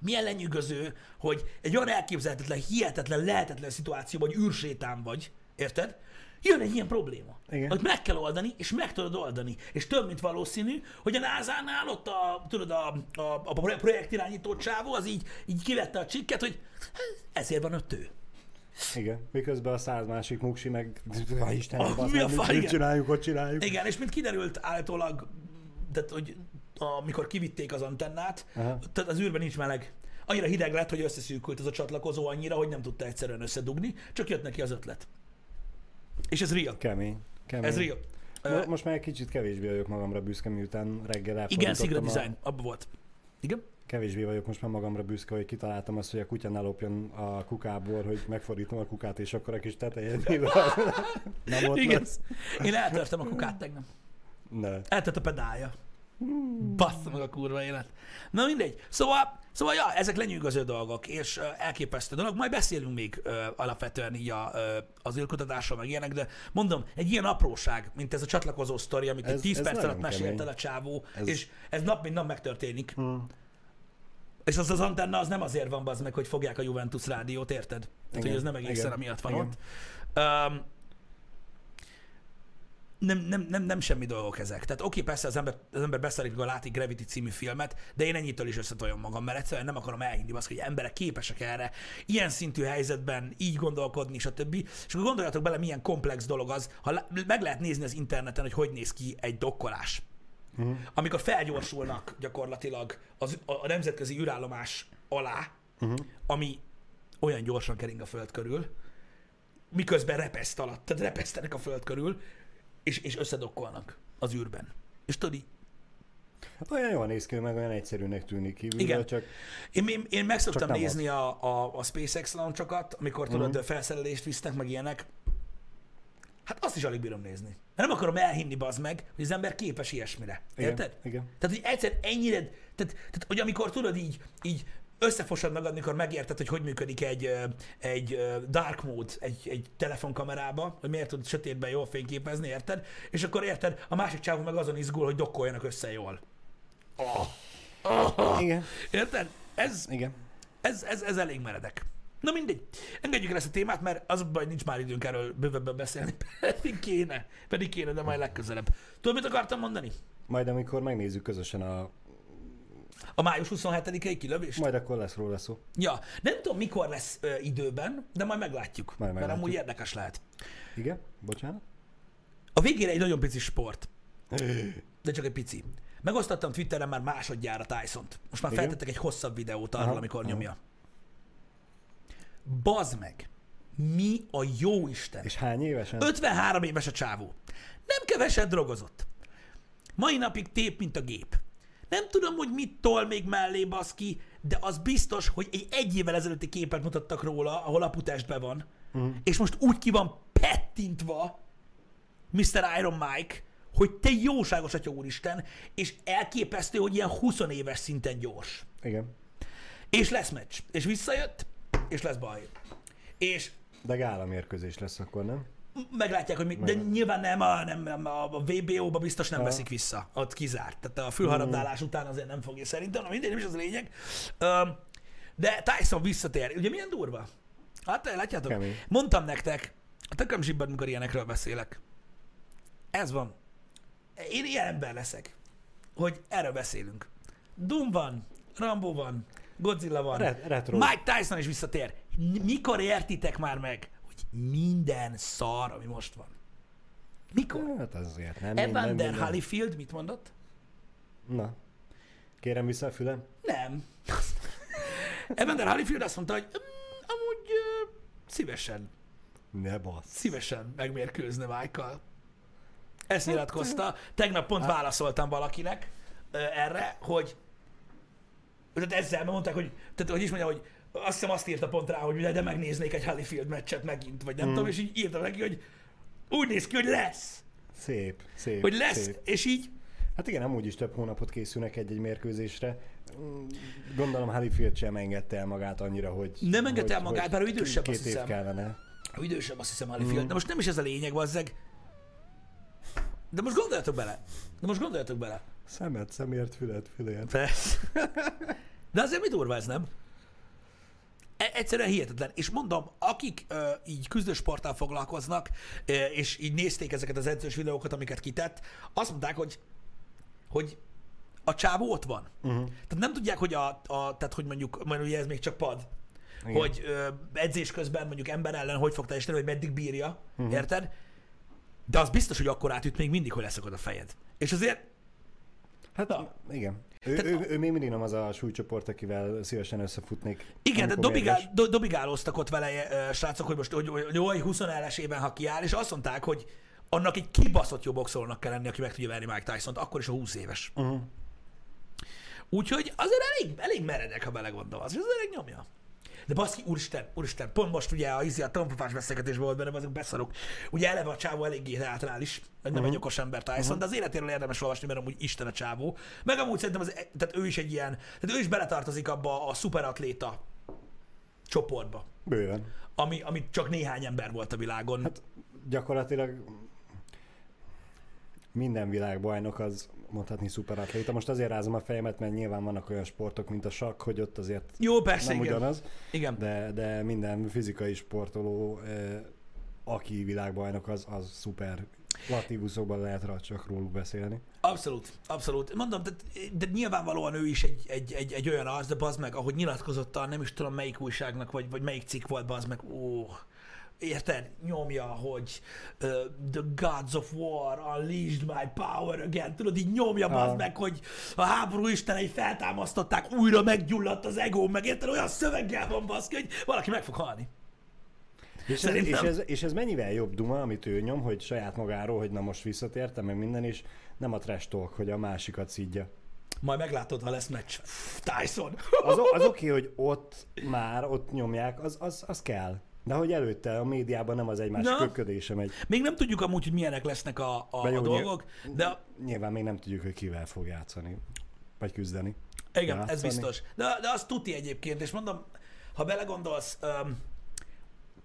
milyen lenyűgöző, hogy egy olyan elképzelhetetlen, hihetetlen, lehetetlen szituációban, hogy űrsétán vagy, érted? Jön egy ilyen probléma, Igen. hogy meg kell oldani, és meg tudod oldani. És több, mint valószínű, hogy a NASA-nál ott a, tudod, a, a, a projektirányító csávó, az így, így kivette a csikket, hogy hát, ezért van öt ő. Igen. Miközben a száz másik muksi meg... Ha Isten, bassz, mi a fa- mit, igen. csináljuk, hogy csináljuk. Igen, és mint kiderült állítólag, tehát, hogy amikor kivitték az antennát, Aha. tehát az űrben nincs meleg. Annyira hideg lett, hogy összeszűkült az a csatlakozó annyira, hogy nem tudta egyszerűen összedugni, csak jött neki az ötlet. És ez real. Kemény. Kemény. Ez real. Mo- Most már egy kicsit kevésbé vagyok magamra büszke, miután reggel igen, elfordítottam Secret a- Design, abban volt. Igen? Kevésbé vagyok most már magamra büszke, hogy kitaláltam azt, hogy a kutya ne lopjon a kukából, hogy megfordítom a kukát, és akkor a kis tetején nem ott Igen. lesz. Én eltörtem a kukát tegnap. Ne. Eltört a pedálja. Bassza meg a kurva élet. Na mindegy. Szóval, szóval ja, ezek lenyűgöző dolgok, és uh, elképesztő dolog. Majd beszélünk még uh, alapvetően így a, uh, az űrkutatásról, meg ilyenek, de mondom, egy ilyen apróság, mint ez a csatlakozó sztori, amit Ez- ez, 10 ez perc alatt mesélt el a csávó, Ez- és ez nap mint nap megtörténik. Hmm. És az az antenna az nem azért van, az meg, hogy fogják a Juventus rádiót, érted? Tehát, hogy ez nem egészen amiatt van igen. ott. Um, nem, nem, nem, nem semmi dolgok ezek. Tehát oké, persze az ember, az ember beszállít, amikor látik Gravity című filmet, de én ennyitől is összetoljom magam, mert egyszerűen nem akarom elhinni azt, hogy emberek képesek erre, ilyen szintű helyzetben így gondolkodni, stb. És akkor gondoljatok bele, milyen komplex dolog az, ha meg lehet nézni az interneten, hogy hogy néz ki egy dokkolás. Mhm. Amikor felgyorsulnak gyakorlatilag az, a, a nemzetközi űrállomás alá, Mhm. ami olyan gyorsan kering a föld körül, miközben repeszt alatt, tehát repesztenek a föld körül, és, és összedokkolnak az űrben. És tudod, Hát olyan jól néz ki, meg olyan egyszerűnek tűnik kívülről, Igen. csak én, én, én meg szoktam nézni a, a, a SpaceX launchokat, amikor tudod, Mhm. felszerelést visznek, meg ilyenek. Hát azt is alig bírom nézni. Mert nem akarom elhinni, bazd meg, hogy az ember képes ilyesmire. igen, Érted? igen. Tehát, hogy egyszer ennyire, tehát, tehát hogy amikor tudod így, így összefosod magad, mikor megérted, hogy hogy működik egy, egy dark mode egy, egy telefonkamerába, hogy miért tud sötétben jól fényképezni, érted? És akkor érted, a másik csávó meg azon izgul, hogy dokkoljanak össze jól. Igen, Érted? Ez, igen. ez, ez, ez elég meredek. Na mindegy. Engedjük el ezt a témát, mert az baj, nincs már időnk erről bővebben beszélni. Pedig kéne. Pedig kéne, de majd legközelebb. Tudod, mit akartam mondani? Majd amikor megnézzük közösen a... A május 27-i kilövés? Majd akkor lesz róla szó. Ja, nem tudom, mikor lesz ö, időben, de majd meglátjuk. Majd mert meglátjuk. amúgy érdekes lehet. Igen? Bocsánat? A végére egy nagyon pici sport, de csak egy pici. Megosztottam Twitteren már másodjára Tyson-t. Most már Igen? feltettek egy hosszabb videót arról, Aha, amikor aha. nyomja. Bazd meg! Mi a jó Isten? És hány évesen? 53 éves a csávó. Nem keveset drogozott. Mai napig tép, mint a gép. Nem tudom, hogy mit tol még mellé baszki, de az biztos, hogy egy egy évvel ezelőtti képet mutattak róla, ahol aputestben van, Mhm. és most úgy ki van pettintva Mr. Iron Mike, hogy te jóságos atya úristen, és elképesztő, hogy ilyen 20 éves szinten gyors. Igen. És lesz meccs. És visszajött, és lesz baj. És De gála mérkőzés lesz akkor, nem? meglátják, hogy mit, de nyilván nem a, nem, nem a VBO-ba biztos nem Aha. veszik vissza. Ott kizárt. Tehát a fülharabdálás után azért nem fogja szerintem, na mindegy, nem is az a lényeg. De Tyson visszatér. Ugye milyen durva? Hát látjátok? Kemény. Mondtam nektek, a tököm zsibbad, mikor ilyenekről beszélek. Ez van. Én ilyen ember leszek, hogy erről beszélünk. Doom van, Rambo van, Godzilla van, Re- retro. Mike Tyson is visszatér. Mikor értitek már meg, hogy minden szar, ami most van? Mikor? Hát azért nem Evander minden. Holyfield mit mondott? Na. Kérem vissza a fülem. Nem. Evander Holyfield azt mondta, hogy "Mm, amúgy ö, szívesen, Ne bassz. szívesen megmérkőzne Mike-kal. Ezt nyilatkozta. Tegnap pont Hát- válaszoltam valakinek ö, erre, hogy tehát ezzel mondták, hogy, tehát, hogy is mondja, hogy azt hiszem azt írta pont rá, hogy de megnéznék egy Holyfield meccset megint, vagy nem Mm. tudom, és így írtam neki, hogy úgy néz ki, hogy lesz. Szép, szép. Hogy lesz, Szép. és így Hát igen, amúgy is több hónapot készülnek egy-egy mérkőzésre. Gondolom Holyfield sem engedte el magát annyira, hogy... Nem engedte el magát, bár ő idősebb, Két azt év hiszem. kellene. Ő idősebb, azt hiszem, Holyfield. Mm. De most nem is ez a lényeg, bazzeg. De most gondoljatok bele. De most gondoljatok bele. Szemet, szemért, fület, fülért. Persze. De azért mi durva ez, nem? E- Egyszerűen hihetetlen. És mondom, akik ö, így küzdősporttal foglalkoznak, ö, és így nézték ezeket az edzős videókat, amiket kitett, azt mondták, hogy, hogy a csávó ott van. Uh-huh. Tehát nem tudják, hogy, a, a, tehát, hogy mondjuk, majd ugye ez még csak pad, Igen. hogy ö, edzés közben mondjuk ember ellen hogy fog teljesíteni, hogy meddig bírja, uh-huh. érted? De az biztos, hogy akkor átüt még mindig, hogy leszakad a fejed. És azért Hát Na. igen. Ő, Tehát- ő, ő, még mindig nem az a súlycsoport, akivel szívesen összefutnék. Igen, de dobigál, do, dobigálóztak ott vele ö, srácok, hogy most hogy, hogy, hogy jó, 20 évben, ha kiáll, és azt mondták, hogy annak egy kibaszott jó boxolónak kell lenni, aki meg tudja verni Mike Tyson-t, akkor is a 20 éves. Uh-huh. Úgyhogy azért elég, elég meredek, ha belegondolsz, és az elég nyomja. De baszki, úristen, úristen, pont most ugye a, izi, a tampafás beszélgetés volt benne, azok beszarok. Ugye eleve a csávó eléggé teátrális, nem uh-huh. egy okos ember Tyson, uh-huh. de az életéről érdemes olvasni, mert amúgy Isten a csávó. Meg amúgy szerintem az, tehát ő is egy ilyen, tehát ő is beletartozik abba a szuperatléta csoportba. Bőven. Ami, ami csak néhány ember volt a világon. Hát gyakorlatilag minden világbajnok az mondhatni szuperatléta. Most azért rázom a fejemet, mert nyilván vannak olyan sportok, mint a sakk, hogy ott azért Jó, persze, nem igen. ugyanaz. Igen. De, de minden fizikai sportoló, aki világbajnok, az, az szuper latívuszokban lehet rá csak róluk beszélni. Abszolút, abszolút. Mondom, de, de nyilvánvalóan ő is egy, egy, egy, egy olyan az, de bazd meg, ahogy nyilatkozott nem is tudom melyik újságnak, vagy, vagy melyik cikk volt, bazd meg, ó, érted, nyomja, hogy uh, the gods of war unleashed my power again, tudod, így nyomja ah. meg, hogy a háború istenei feltámasztották, újra meggyulladt az ego, meg érted, olyan szöveggel van baszki, hogy valaki meg fog halni. És ez, és, ez, és ez mennyivel jobb duma, amit ő nyom, hogy saját magáról, hogy na most visszatértem, meg minden is, nem a trash talk, hogy a másikat szídja. Majd meglátod, ha lesz meccs. Tyson. az, az oké, okay, hogy ott már, ott nyomják, az, az, az kell. De hogy előtte a médiában nem az egymás köködése megy. Még nem tudjuk amúgy, hogy milyenek lesznek a, a, a dolgok, de... Nyilván még nem tudjuk, hogy kivel fog játszani, vagy küzdeni. Igen, játszani. ez biztos. De, de az tuti egyébként, és mondom, ha belegondolsz, um,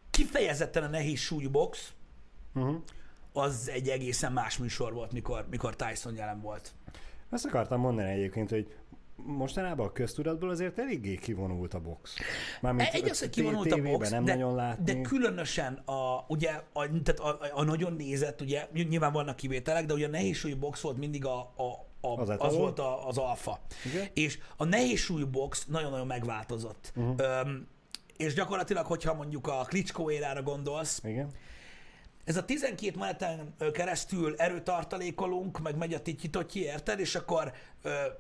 kifejezetten a nehéz súlyú box, uh-huh. az egy egészen más műsor volt, mikor, mikor Tyson jelen volt. Azt akartam mondani egyébként, hogy mostanában a köztudatból azért eléggé kivonult a box. Mármint egy az, hogy kivonult a box, nem de, nagyon látni. de különösen a, ugye, a, tehát a, a, nagyon nézett, ugye, nyilván vannak kivételek, de ugye a nehézsúlyú box volt mindig a, a a, az, az volt a, az alfa. Igen? És a nehézsúlyú box nagyon-nagyon megváltozott. Uh-huh. Öm, és gyakorlatilag, hogyha mondjuk a Klitschko érára gondolsz, Igen. Ez a 12 meneten keresztül erőtartalékolunk, meg megy a tityi érted? És akkor,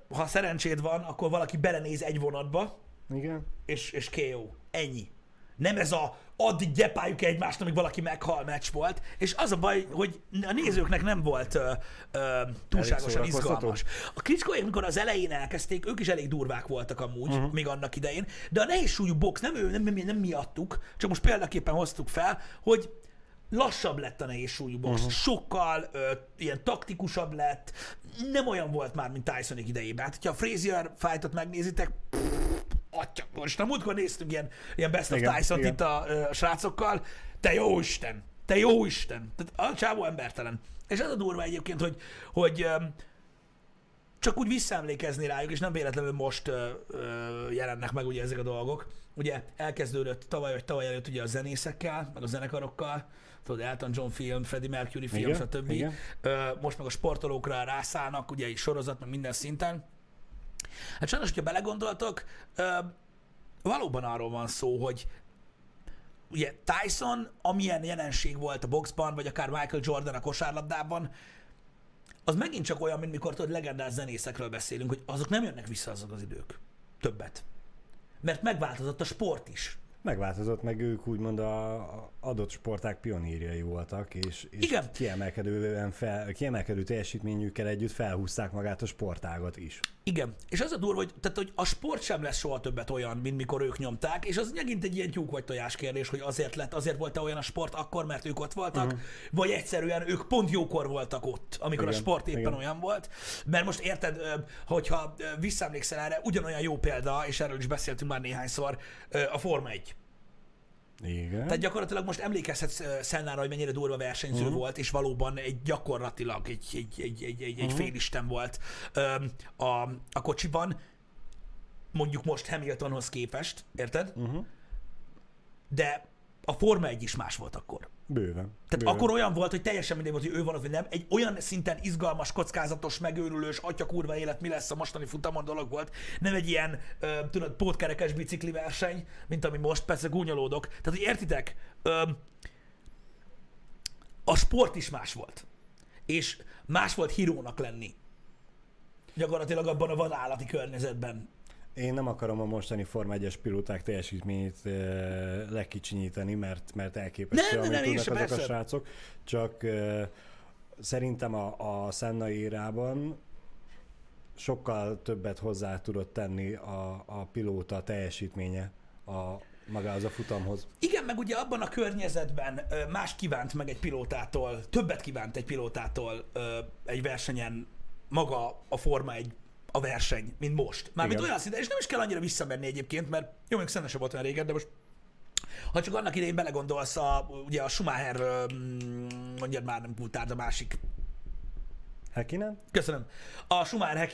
ha szerencséd van, akkor valaki belenéz egy vonatba, Igen. És, és KO. Ennyi. Nem ez a addig gyepáljuk egymást, amíg valaki meghal meccs volt, és az a baj, hogy a nézőknek nem volt ö, ö, túlságosan izgalmas. A Klitschkoék, amikor az elején elkezdték, ők is elég durvák voltak amúgy, uh-huh. még annak idején, de a nehéz súlyú box nem, ő, nem, nem, nem miattuk, csak most példaképpen hoztuk fel, hogy lassabb lett a nehéz súlyú box, uh-huh. sokkal ö, ilyen taktikusabb lett, nem olyan volt már, mint Tysonik idejében. Hát, hogyha a Frazier fightot megnézitek, atya, most a múltkor néztünk ilyen, ilyen Best of igen, tyson itt a, a srácokkal, te jó Isten, te jó Isten, tehát a csávó embertelen. És az a durva egyébként, hogy, hogy csak úgy visszaemlékezni rájuk, és nem véletlenül most ö, ö, jelennek meg ugye ezek a dolgok. Ugye elkezdődött tavaly vagy tavaly előtt ugye a zenészekkel, meg a zenekarokkal, tudod, Elton John film, Freddie Mercury film, igen, stb. Igen. Most meg a sportolókra rászállnak, ugye egy sorozat, meg minden szinten. Hát sajnos, hogyha belegondoltok, valóban arról van szó, hogy ugye Tyson, amilyen jelenség volt a boxban, vagy akár Michael Jordan a kosárlabdában, az megint csak olyan, mint mikor tudod, legendás zenészekről beszélünk, hogy azok nem jönnek vissza azok az idők. Többet. Mert megváltozott a sport is megváltozott, meg ők úgymond a adott sporták pionírjai voltak, és, és Igen. Kiemelkedően fel, kiemelkedő teljesítményükkel együtt felhúzták magát a sportágat is. Igen, és az a durva, hogy, tehát, hogy a sport sem lesz soha többet olyan, mint mikor ők nyomták, és az megint egy ilyen tyúk vagy tojás kérdés, hogy azért lett, azért volt olyan a sport akkor, mert ők ott voltak, uh-huh. vagy egyszerűen ők pont jókor voltak ott, amikor Igen. a sport éppen Igen. olyan volt. Mert most érted, hogyha visszaemlékszel erre, ugyanolyan jó példa, és erről is beszéltünk már néhányszor, a Forma 1. Igen. Tehát gyakorlatilag most emlékezhetsz Szennára, hogy mennyire durva versenyző uh-huh. volt, és valóban egy gyakorlatilag egy, egy, egy, egy, egy, egy uh-huh. félisten volt a, a kocsiban, mondjuk most Hamiltonhoz képest, érted? Uh-huh. De a Forma 1 is más volt akkor. Bőven. Tehát bőven. akkor olyan volt, hogy teljesen mindegy volt, hogy ő van, vagy nem. Egy olyan szinten izgalmas, kockázatos, megőrülős, atya kurva élet, mi lesz a mostani futamon dolog volt. Nem egy ilyen, ö, tudod, pótkerekes bicikli verseny, mint ami most, persze gúnyolódok. Tehát, hogy értitek, ö, a sport is más volt. És más volt hírónak lenni. Gyakorlatilag abban a vadállati környezetben. Én nem akarom a mostani Forma 1-es pilóták teljesítményét e, lekicsinyíteni, mert, mert elképesztő, amit tudnak azok a srácok. Csak e, szerintem a, a Senna érában sokkal többet hozzá tudott tenni a, a pilóta teljesítménye a magához a futamhoz. Igen, meg ugye abban a környezetben más kívánt meg egy pilótától, többet kívánt egy pilótától egy versenyen maga a Forma egy a verseny, mint most. Mármint olyan szinte, és nem is kell annyira visszamenni egyébként, mert jó, még Senna sem volt olyan régen, de most ha csak annak idején belegondolsz, a, ugye a Schumacher, mm, mondjad már nem Kultárd, a másik Hekinen? Köszönöm. A Schumacher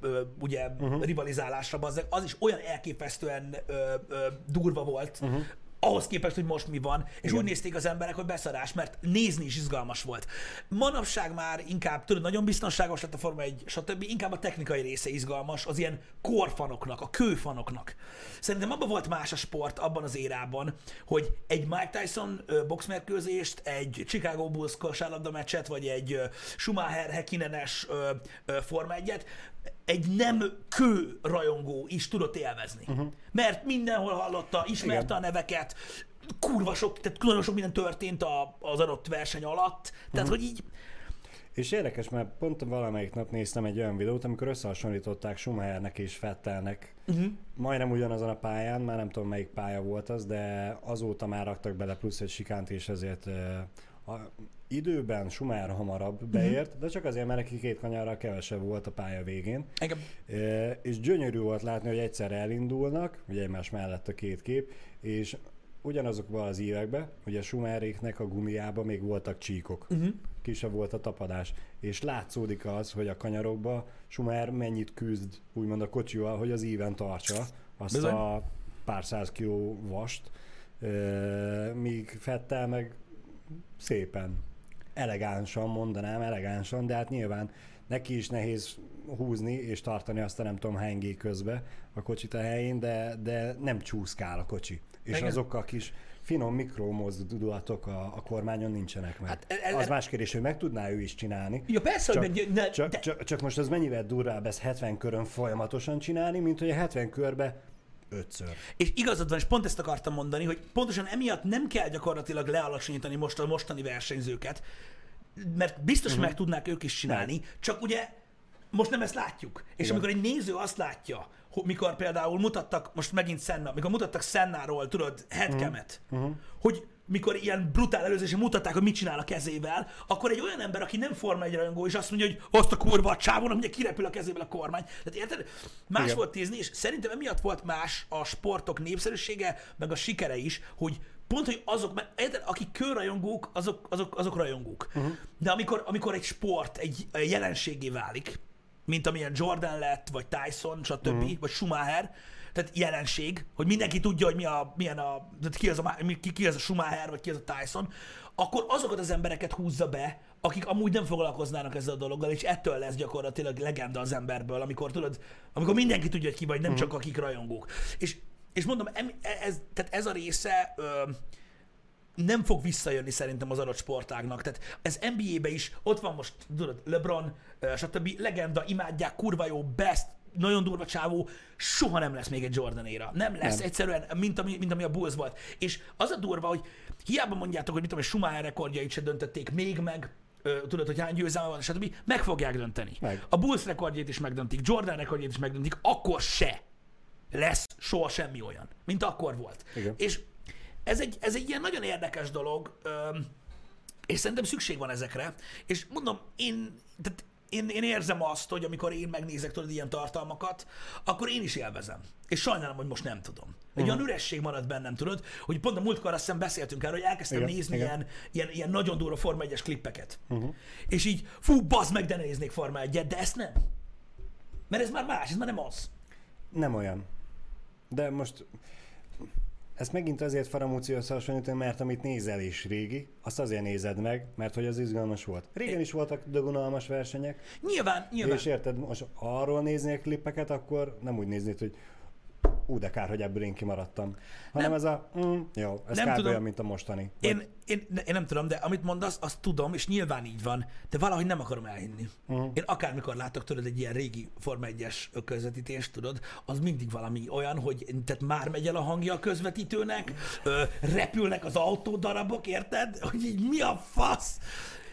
ö, ugye uh-huh. rivalizálásra bazzeg, az is olyan elképesztően ö, ö, durva volt, uh-huh. Ahhoz képest, hogy most mi van, és Igen. úgy nézték az emberek, hogy beszarás, mert nézni is izgalmas volt. Manapság már inkább, tudod, nagyon biztonságos lett a Forma 1, stb. Inkább a technikai része izgalmas az ilyen korfanoknak, a kőfanoknak. Szerintem abban volt más a sport abban az érában, hogy egy Mike Tyson boxmérkőzést, egy Chicago Bulls kosárlabda meccset, vagy egy Schumacher ö, Forma 1 egy nem kő rajongó is tudott élvezni. Uh-huh. Mert mindenhol hallotta, ismerte Igen. a neveket, kurva sok, tehát nagyon sok minden történt a, az adott verseny alatt, tehát uh-huh. hogy így, És érdekes, mert pont valamelyik nap néztem egy olyan videót, amikor összehasonlították Schumachernek és Fettelnek. Uh-huh. Majdnem ugyanazon a pályán, már nem tudom melyik pálya volt az, de azóta már raktak bele plusz egy sikánt, és ezért a időben Schumacher hamarabb beért, uh-huh. de csak azért, mert neki két kanyarral kevesebb volt a pálya végén. engem, E, és gyönyörű volt látni, hogy egyszer elindulnak, ugye egymás mellett a két kép, és ugyanazokban az években, ugye Schumacheréknek a gumiában még voltak csíkok. Uh-huh. Kisebb volt a tapadás. És látszódik az, hogy a kanyarokban Schumacher mennyit küzd, úgymond a kocsival, hogy az íven tartsa azt Bizony. a pár száz kiló vast, e, míg Fettel meg szépen, elegánsan mondanám, elegánsan, de hát nyilván neki is nehéz húzni és tartani azt a nem tudom hány G közbe a kocsit a helyén, de, de nem csúszkál a kocsi. És Igen. azok a kis finom mikromozdulatok a, a kormányon nincsenek meg. Hát el- el- az más kérdés, hogy meg tudná ő is csinálni. ja persze, Csak, hogy ne, csak, de, csak, csak most az mennyivel durvább ez 70 körön folyamatosan csinálni, mint hogy a 70 körbe ötször. És igazad van, és pont ezt akartam mondani, hogy pontosan emiatt nem kell gyakorlatilag lealacsonyítani most a mostani versenyzőket, mert biztos, uh-huh. meg tudnák ők is csinálni, csak ugye most nem ezt látjuk. És Igen. amikor egy néző azt látja, hogy mikor például mutattak, most megint Senna, mikor mutattak Sennáról, tudod, headcamet, uh-huh. hogy mikor ilyen brutál előzésen mutatták, hogy mit csinál a kezével, akkor egy olyan ember, aki nem Forma 1 rajongó, és azt mondja, hogy azt a kurva a csávon, ugye kirepül a kezéből a kormány. Tehát érted? Más Igen. volt nézni, és szerintem emiatt volt más a sportok népszerűsége, meg a sikere is, hogy pont, hogy azok, mert érted, akik kőrajongók, azok, azok, azok rajongók. Uh-huh. De amikor, amikor egy sport egy egy jelenségé válik, mint amilyen Jordan lett, vagy Tyson, stb., uh-huh. vagy Schumacher, tehát jelenség, hogy mindenki tudja, hogy mi a, milyen a, tehát ki, az a, ki, ki az a Schumacher, vagy ki az a Tyson, akkor azokat az embereket húzza be, akik amúgy nem foglalkoznának ezzel a dologgal, és ettől lesz gyakorlatilag legenda az emberből, amikor tudod, amikor mindenki tudja, hogy ki vagy, nem csak akik rajongók. És, és mondom, ez, tehát ez a része ö, nem fog visszajönni szerintem az adott sportágnak. Tehát ez NBA-be is, ott van most, tudod, LeBron, stb. legenda, imádják, kurva jó, best, nagyon durva csávó, soha nem lesz még egy Jordanéra. Nem lesz nem. egyszerűen, mint ami, mint ami a Bulls volt. És az a durva, hogy hiába mondjátok, hogy mit tudom, Schumacher rekordjait se döntötték még meg, ö, tudod, hogy hány győzelme van, stb. Meg fogják dönteni. Meg. A Bulls rekordjét is megdöntik, Jordan rekordjét is megdöntik, akkor se lesz soha semmi olyan, mint akkor volt. Igen. És ez egy, ez egy ilyen nagyon érdekes dolog, öm, és szerintem szükség van ezekre, és mondom, én, tehát én, én érzem azt, hogy amikor én megnézek tudod ilyen tartalmakat, akkor én is élvezem. És sajnálom, hogy most nem tudom. Egy olyan üresség marad bennem, tudod, hogy pont a múltkor azt hiszem beszéltünk erről, hogy elkezdtem Igen, nézni igen. ilyen, ilyen, ilyen nagyon durva Forma 1-es klippeket. Uh-huh. És így, fú, bazd meg, de néznék Forma 1 de ezt nem. Mert ez már más, ez már nem az. Nem olyan. De most ezt megint azért faramúci összehasonlítani, mert amit nézel is régi, azt azért nézed meg, mert hogy az izgalmas volt. Régen is voltak dögunalmas versenyek, Nyilván, nyilván. és érted, most arról nézni a klippeket, akkor nem úgy néznéd, hogy ú, de kár, hogy ebből én kimaradtam. Hanem Nem. ez a, mm, jó, ez Nem kb. tudom. olyan, mint a mostani. Vagy- Én, én, én nem tudom, de amit mondasz, azt tudom, és nyilván így van, de valahogy nem akarom elhinni. Uh-huh. Én akármikor látok tudod egy ilyen régi Forma 1-es közvetítést, tudod, az mindig valami olyan, hogy tehát már megy el a hangja a közvetítőnek, ö, repülnek az autódarabok, érted? Hogy így mi a fasz?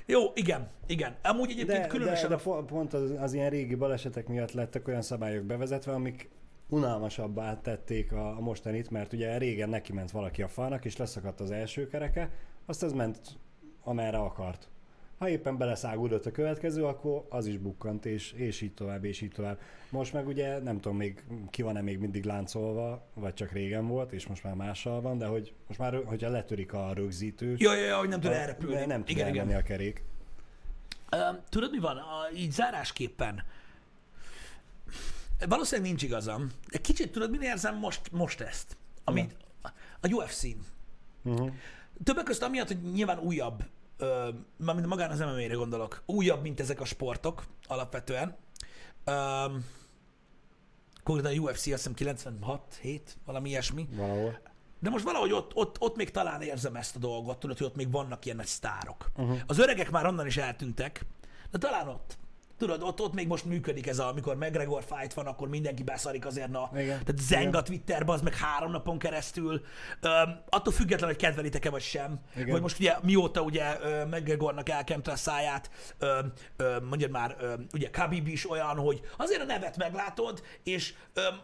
Jó, igen, igen. Amúgy egyébként De, különösen de, de pont az, az ilyen régi balesetek miatt lettek olyan szabályok bevezetve, amik unalmasabbá tették a, a mostanit, mert ugye régen neki ment valaki a falnak, és leszakadt az első kereke, azt az ment amerre akart. Ha éppen beleszágódott a következő, akkor az is bukkant, és, és így tovább, és így tovább. Most meg ugye nem tudom még ki van-e még mindig láncolva, vagy csak régen volt, és most már mással van, de hogy most már, hogyha letörik a rögzítő, Jó, jó, jó, hogy nem tud elrepülni. nem, tud igen, igen. a kerék. Um, tudod, mi van? A, így zárásképpen. Valószínűleg nincs igazam. De kicsit tudod, min érzem most, most ezt? Amit a UFC-n. Uh-huh. Többek között amiatt, hogy nyilván újabb, ö, mármint magán az MMA-re gondolok, újabb, mint ezek a sportok alapvetően. Um, konkrétan a UFC azt hiszem 96, 7, valami ilyesmi. Valahol. De most valahogy ott, ott, ott még talán érzem ezt a dolgot, tudod, hogy ott még vannak ilyen nagy sztárok. Uh-huh. Az öregek már onnan is eltűntek, de talán ott. Tudod, ott, ott még most működik ez, a, amikor McGregor fight van, akkor mindenki beszarik azért, na. Igen. Tehát zeng a Twitterbe, az meg három napon keresztül. Öm, attól független, hogy kedvelitek-e vagy sem. Igen. Vagy most ugye mióta ugye McGregornak elkemte a száját, öm, öm, mondjad már, öm, ugye Khabib is olyan, hogy azért a nevet meglátod, és öm,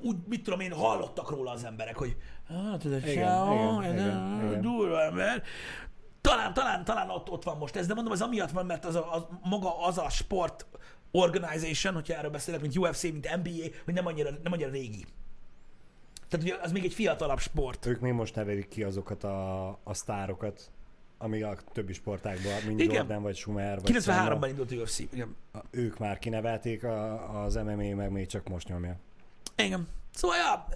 úgy, mit tudom én, hallottak róla az emberek, hogy hát ez egy Igen, igen, igen, igen. durva ember. Talán, talán, talán ott, ott van most ez, de mondom, ez amiatt van, mert az a, az, maga az a sport organization, hogyha erről beszélek, mint UFC, mint NBA, hogy nem annyira, nem annyira régi. Tehát ugye az még egy fiatalabb sport. Ők még most nevelik ki azokat a, a sztárokat, ami a többi sportágban, mint Igen. Jordan vagy Schumer. Vagy 93-ban Senna, indult a UFC. Igen. ők már kinevelték, a, az MMA meg még csak most nyomja. Igen. Szóval, ja,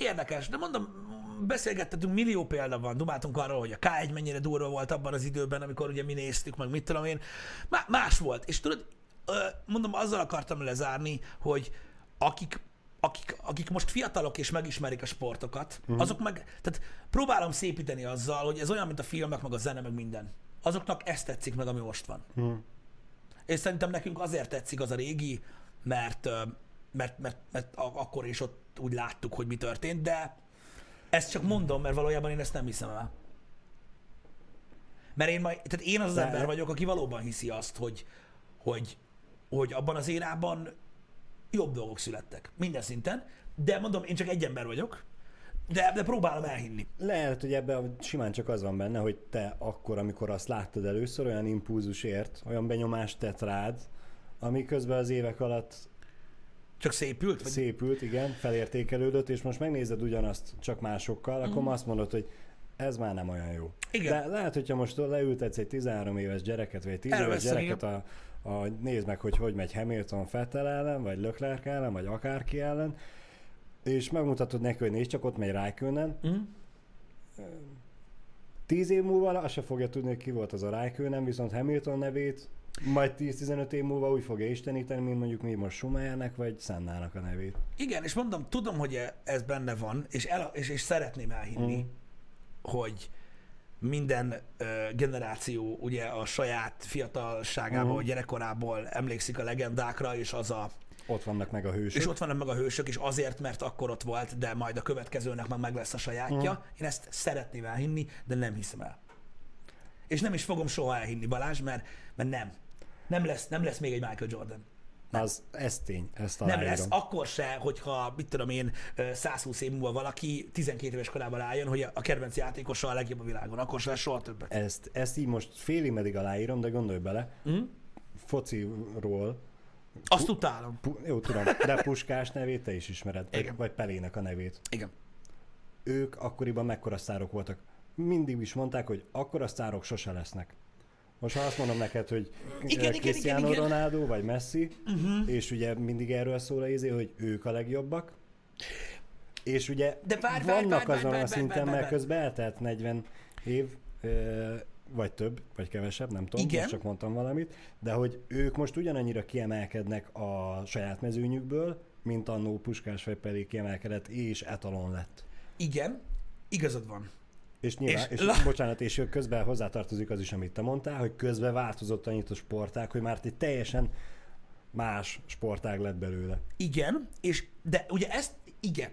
érdekes, de mondom, beszélgettetünk, millió példa van, dumáltunk arról, hogy a K1 mennyire durva volt abban az időben, amikor ugye mi néztük, meg mit tudom én, Má- más volt. És tudod, mondom, azzal akartam lezárni, hogy akik akik, akik most fiatalok és megismerik a sportokat, uh-huh. azok meg, tehát próbálom szépíteni azzal, hogy ez olyan, mint a filmek, meg a zene, meg minden. Azoknak ezt tetszik meg, ami most van. Uh-huh. És szerintem nekünk azért tetszik az a régi, mert, mert, mert, mert akkor is ott úgy láttuk, hogy mi történt, de ezt csak mondom, mert valójában én ezt nem hiszem el. Mert én, majd, tehát én az az De- ember vagyok, aki valóban hiszi azt, hogy, hogy, hogy abban az érában jobb dolgok születtek. Minden szinten. De mondom, én csak egy ember vagyok, de, de próbálom elhinni. Lehet, hogy ebben simán csak az van benne, hogy te akkor, amikor azt láttad először, olyan impulzus ért, olyan benyomást tett rád, ami közben az évek alatt Csak szépült? Vagy... szépült, igen, felértékelődött, és most megnézed ugyanazt csak másokkal, akkor ma azt mondod, hogy ez már nem olyan jó. Igen. De lehet, hogyha most leültetsz egy 13 éves gyereket, vagy egy 10 Erről éves gyereket, a, a, nézd meg, hogy hogy megy Hamilton Fettel ellen, vagy Leclerc ellen, vagy akárki ellen, és megmutatod neki, hogy nézd csak, ott megy Raikkonen, Mm? Tíz év múlva azt se fogja tudni, hogy ki volt az a Raikkonen, viszont Hamilton nevét majd 10-15 év múlva úgy fogja isteníteni, mint mondjuk mi most Schumachernek vagy Sennának a nevét. Igen, és mondom, tudom, hogy e- ez benne van, és, el, és, és szeretném elhinni, Mm. hogy minden ö, generáció ugye a saját fiatalságából, uh-huh. gyerekkorából emlékszik a legendákra, és az a Ott vannak meg a hősök. és ott vannak meg a hősök, és azért, mert akkor ott volt, de majd a következőnek meg meg lesz a sajátja. Mhm. Én ezt szeretném elhinni, de nem hiszem el. És nem is fogom soha elhinni, Balázs, mert, mert nem. Nem lesz, nem lesz még egy Michael Jordan. Az, ez tény, ezt Nem aláírom. lesz, akkor se, hogyha, mit tudom én, ö, 120 év múlva valaki 12 éves korában álljon, hogy a kedvenc játékosa a legjobb a világon. Akkor se lesz soha többet. Ezt, ezt így most félig meddig aláírom, de gondolj bele, Mm? fociról, Azt utálom. pu- jó tudom, de Puskás nevét te is ismered, Igen. vagy Pelének a nevét. Igen. Ők akkoriban mekkora sztárok voltak. Mindig is mondták, hogy akkora sztárok sose lesznek. Most ha azt mondom neked, hogy Igen, Cristiano igen, igen. Ronaldo vagy Messi, uh-huh. és ugye mindig erről szól a izé, hogy ők a legjobbak, és ugye De várj, vannak várj, azon várj, a szinten, mert közben eltelt 40 év, vagy több, vagy kevesebb, nem tudom, Igen. most csak mondtam valamit, de hogy ők most ugyanannyira kiemelkednek a saját mezőnyükből, mint annó Puskás vagy Pelé kiemelkedett, és etalon lett. Igen, igazad van. És nyilván, És és, la- bocsánat, és közben hozzátartozik az is, amit te mondtál, hogy közben változott annyit a sportág, hogy már egy teljesen más sportág lett belőle. Igen, és de ugye ezt, igen.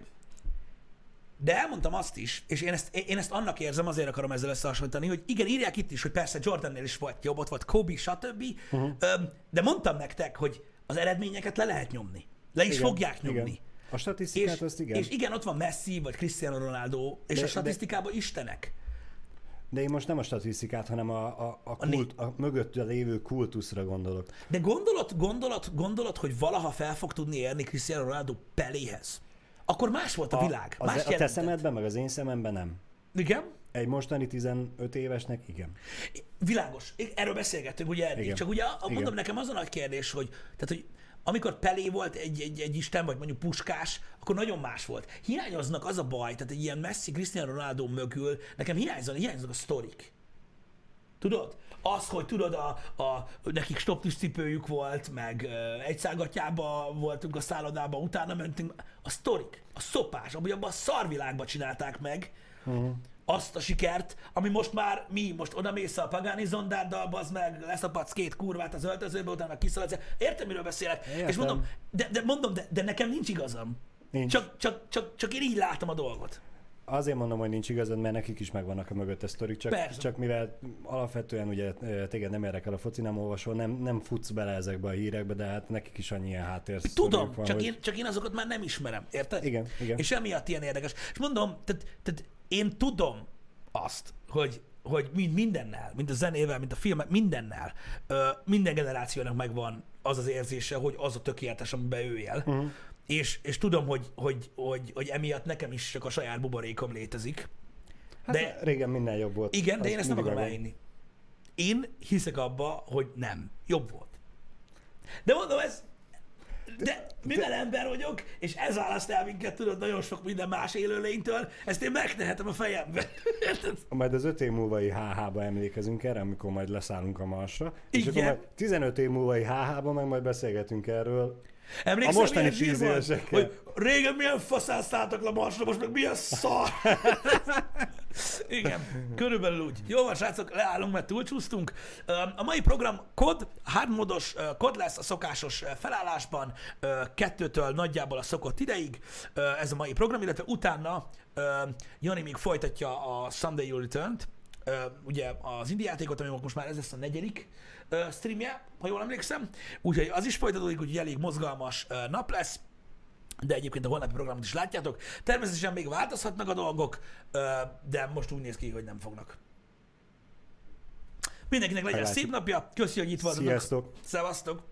De elmondtam azt is, és én ezt, én ezt annak érzem, azért akarom ezzel összehasonlítani, hogy igen, írják itt is, hogy persze Jordannél is volt jobb, ott volt Kobe, stb. Uh-huh. De mondtam nektek, hogy az eredményeket le lehet nyomni. Le is Igen, fogják nyomni. igen. A statisztikát És, azt igen. és igen, ott van Messi, vagy Cristiano Ronaldo, és De- a de- statisztikában istenek. De én most nem a statisztikát, hanem a, a, a, kult, a mögötte lévő kultuszra gondolok. De gondolod, gondolod, gondolod, hogy valaha fel fog tudni érni Cristiano Ronaldo Peléhez? Akkor más volt a, világ. A, más az, a te szemedben, meg az én szememben nem. Igen? Egy mostani 15 évesnek igen. Világos. Erről beszélgettünk ugye eddig. Igen. Csak ugye a- mondom Igen. nekem az a nagy kérdés, hogy, tehát, hogy amikor Pelé volt egy, egy, egy isten, vagy mondjuk Puskás, akkor nagyon más volt. Hiányoznak az a baj, tehát egy ilyen Messi, Cristiano Ronaldo mögül, nekem hiányoznak, hiányoznak a sztorik. Tudod? Az, hogy tudod, a, a, nekik stoptis cipőjük volt, meg uh, egy szágatjába voltunk a szállodában, utána mentünk. A sztorik, a szopás, abban a szarvilágban csinálták meg, uh-huh. Azt a sikert, ami most már mi, most oda mész a Pagani zondárdal, az meg leszapadsz két kurvát az öltözőbe, utána kiszaladsz. Értem, miről beszélek. Értem. És mondom, de, de mondom, de, de nekem nincs igazam. Nincs. Csak, csak, csak, csak én így látom a dolgot. Azért mondom, hogy nincs igazad, mert nekik is megvannak a mögötte sztorik, csak, Persze. csak mivel alapvetően ugye ö, téged nem érdekel a foci, nem olvasol, nem, nem futsz bele ezekbe a hírekbe, de hát nekik is annyi ilyen háttér Tudom, van, csak, hogy... én, csak én azokat már nem ismerem, érted? Igen, igen. És emiatt ilyen érdekes. És mondom, tehát, tehát én tudom azt, hogy, hogy mind mindennel, mint a zenével, mint a filmek, mindennel, ö, minden generációnak megvan az az érzése, hogy az a tökéletes, amiben ő él. Uh-huh. És, és tudom, hogy, hogy, hogy, hogy emiatt nekem is csak a saját buborékom létezik. Hát de- régen minden jobb volt. Igen, de én ezt nem akarom elhinni. Én hiszek abba, hogy nem. Jobb volt. De mondom, ez... De mivel ember vagyok, és ez választ el minket, tudod, nagyon sok minden más élőlénytől, ezt én megtehetem a fejembe. Majd az öt év múlvai HH-ba emlékezünk erre, amikor majd leszállunk a Marsra. És Igen. akkor majd 15 év múlvai HH-ba meg majd beszélgetünk erről. Emlékszel, A mostani tíz évesekkel. Hogy régen milyen faszán szálltak le Marsra, most meg milyen szar. Igen, körülbelül úgy. Jó van, srácok, leállunk, mert túlcsúsztunk. A mai program kod, hardmodos kod lesz a szokásos felállásban, kettőtől nagyjából a szokott ideig. Ez a mai program, illetve utána Jani még folytatja a Sunday You Return-t, ugye az indie játékot, ami most már ez lesz a negyedik streamje, ha jól emlékszem. Úgyhogy az is folytatódik, úgyhogy elég mozgalmas nap lesz de egyébként a holnapi programot is látjátok. Természetesen még változhatnak a dolgok, de most úgy néz ki, hogy nem fognak. Mindenkinek legyen Meglátjuk. szép napja, köszi, hogy itt voltatok. Sziasztok! Szevasztok!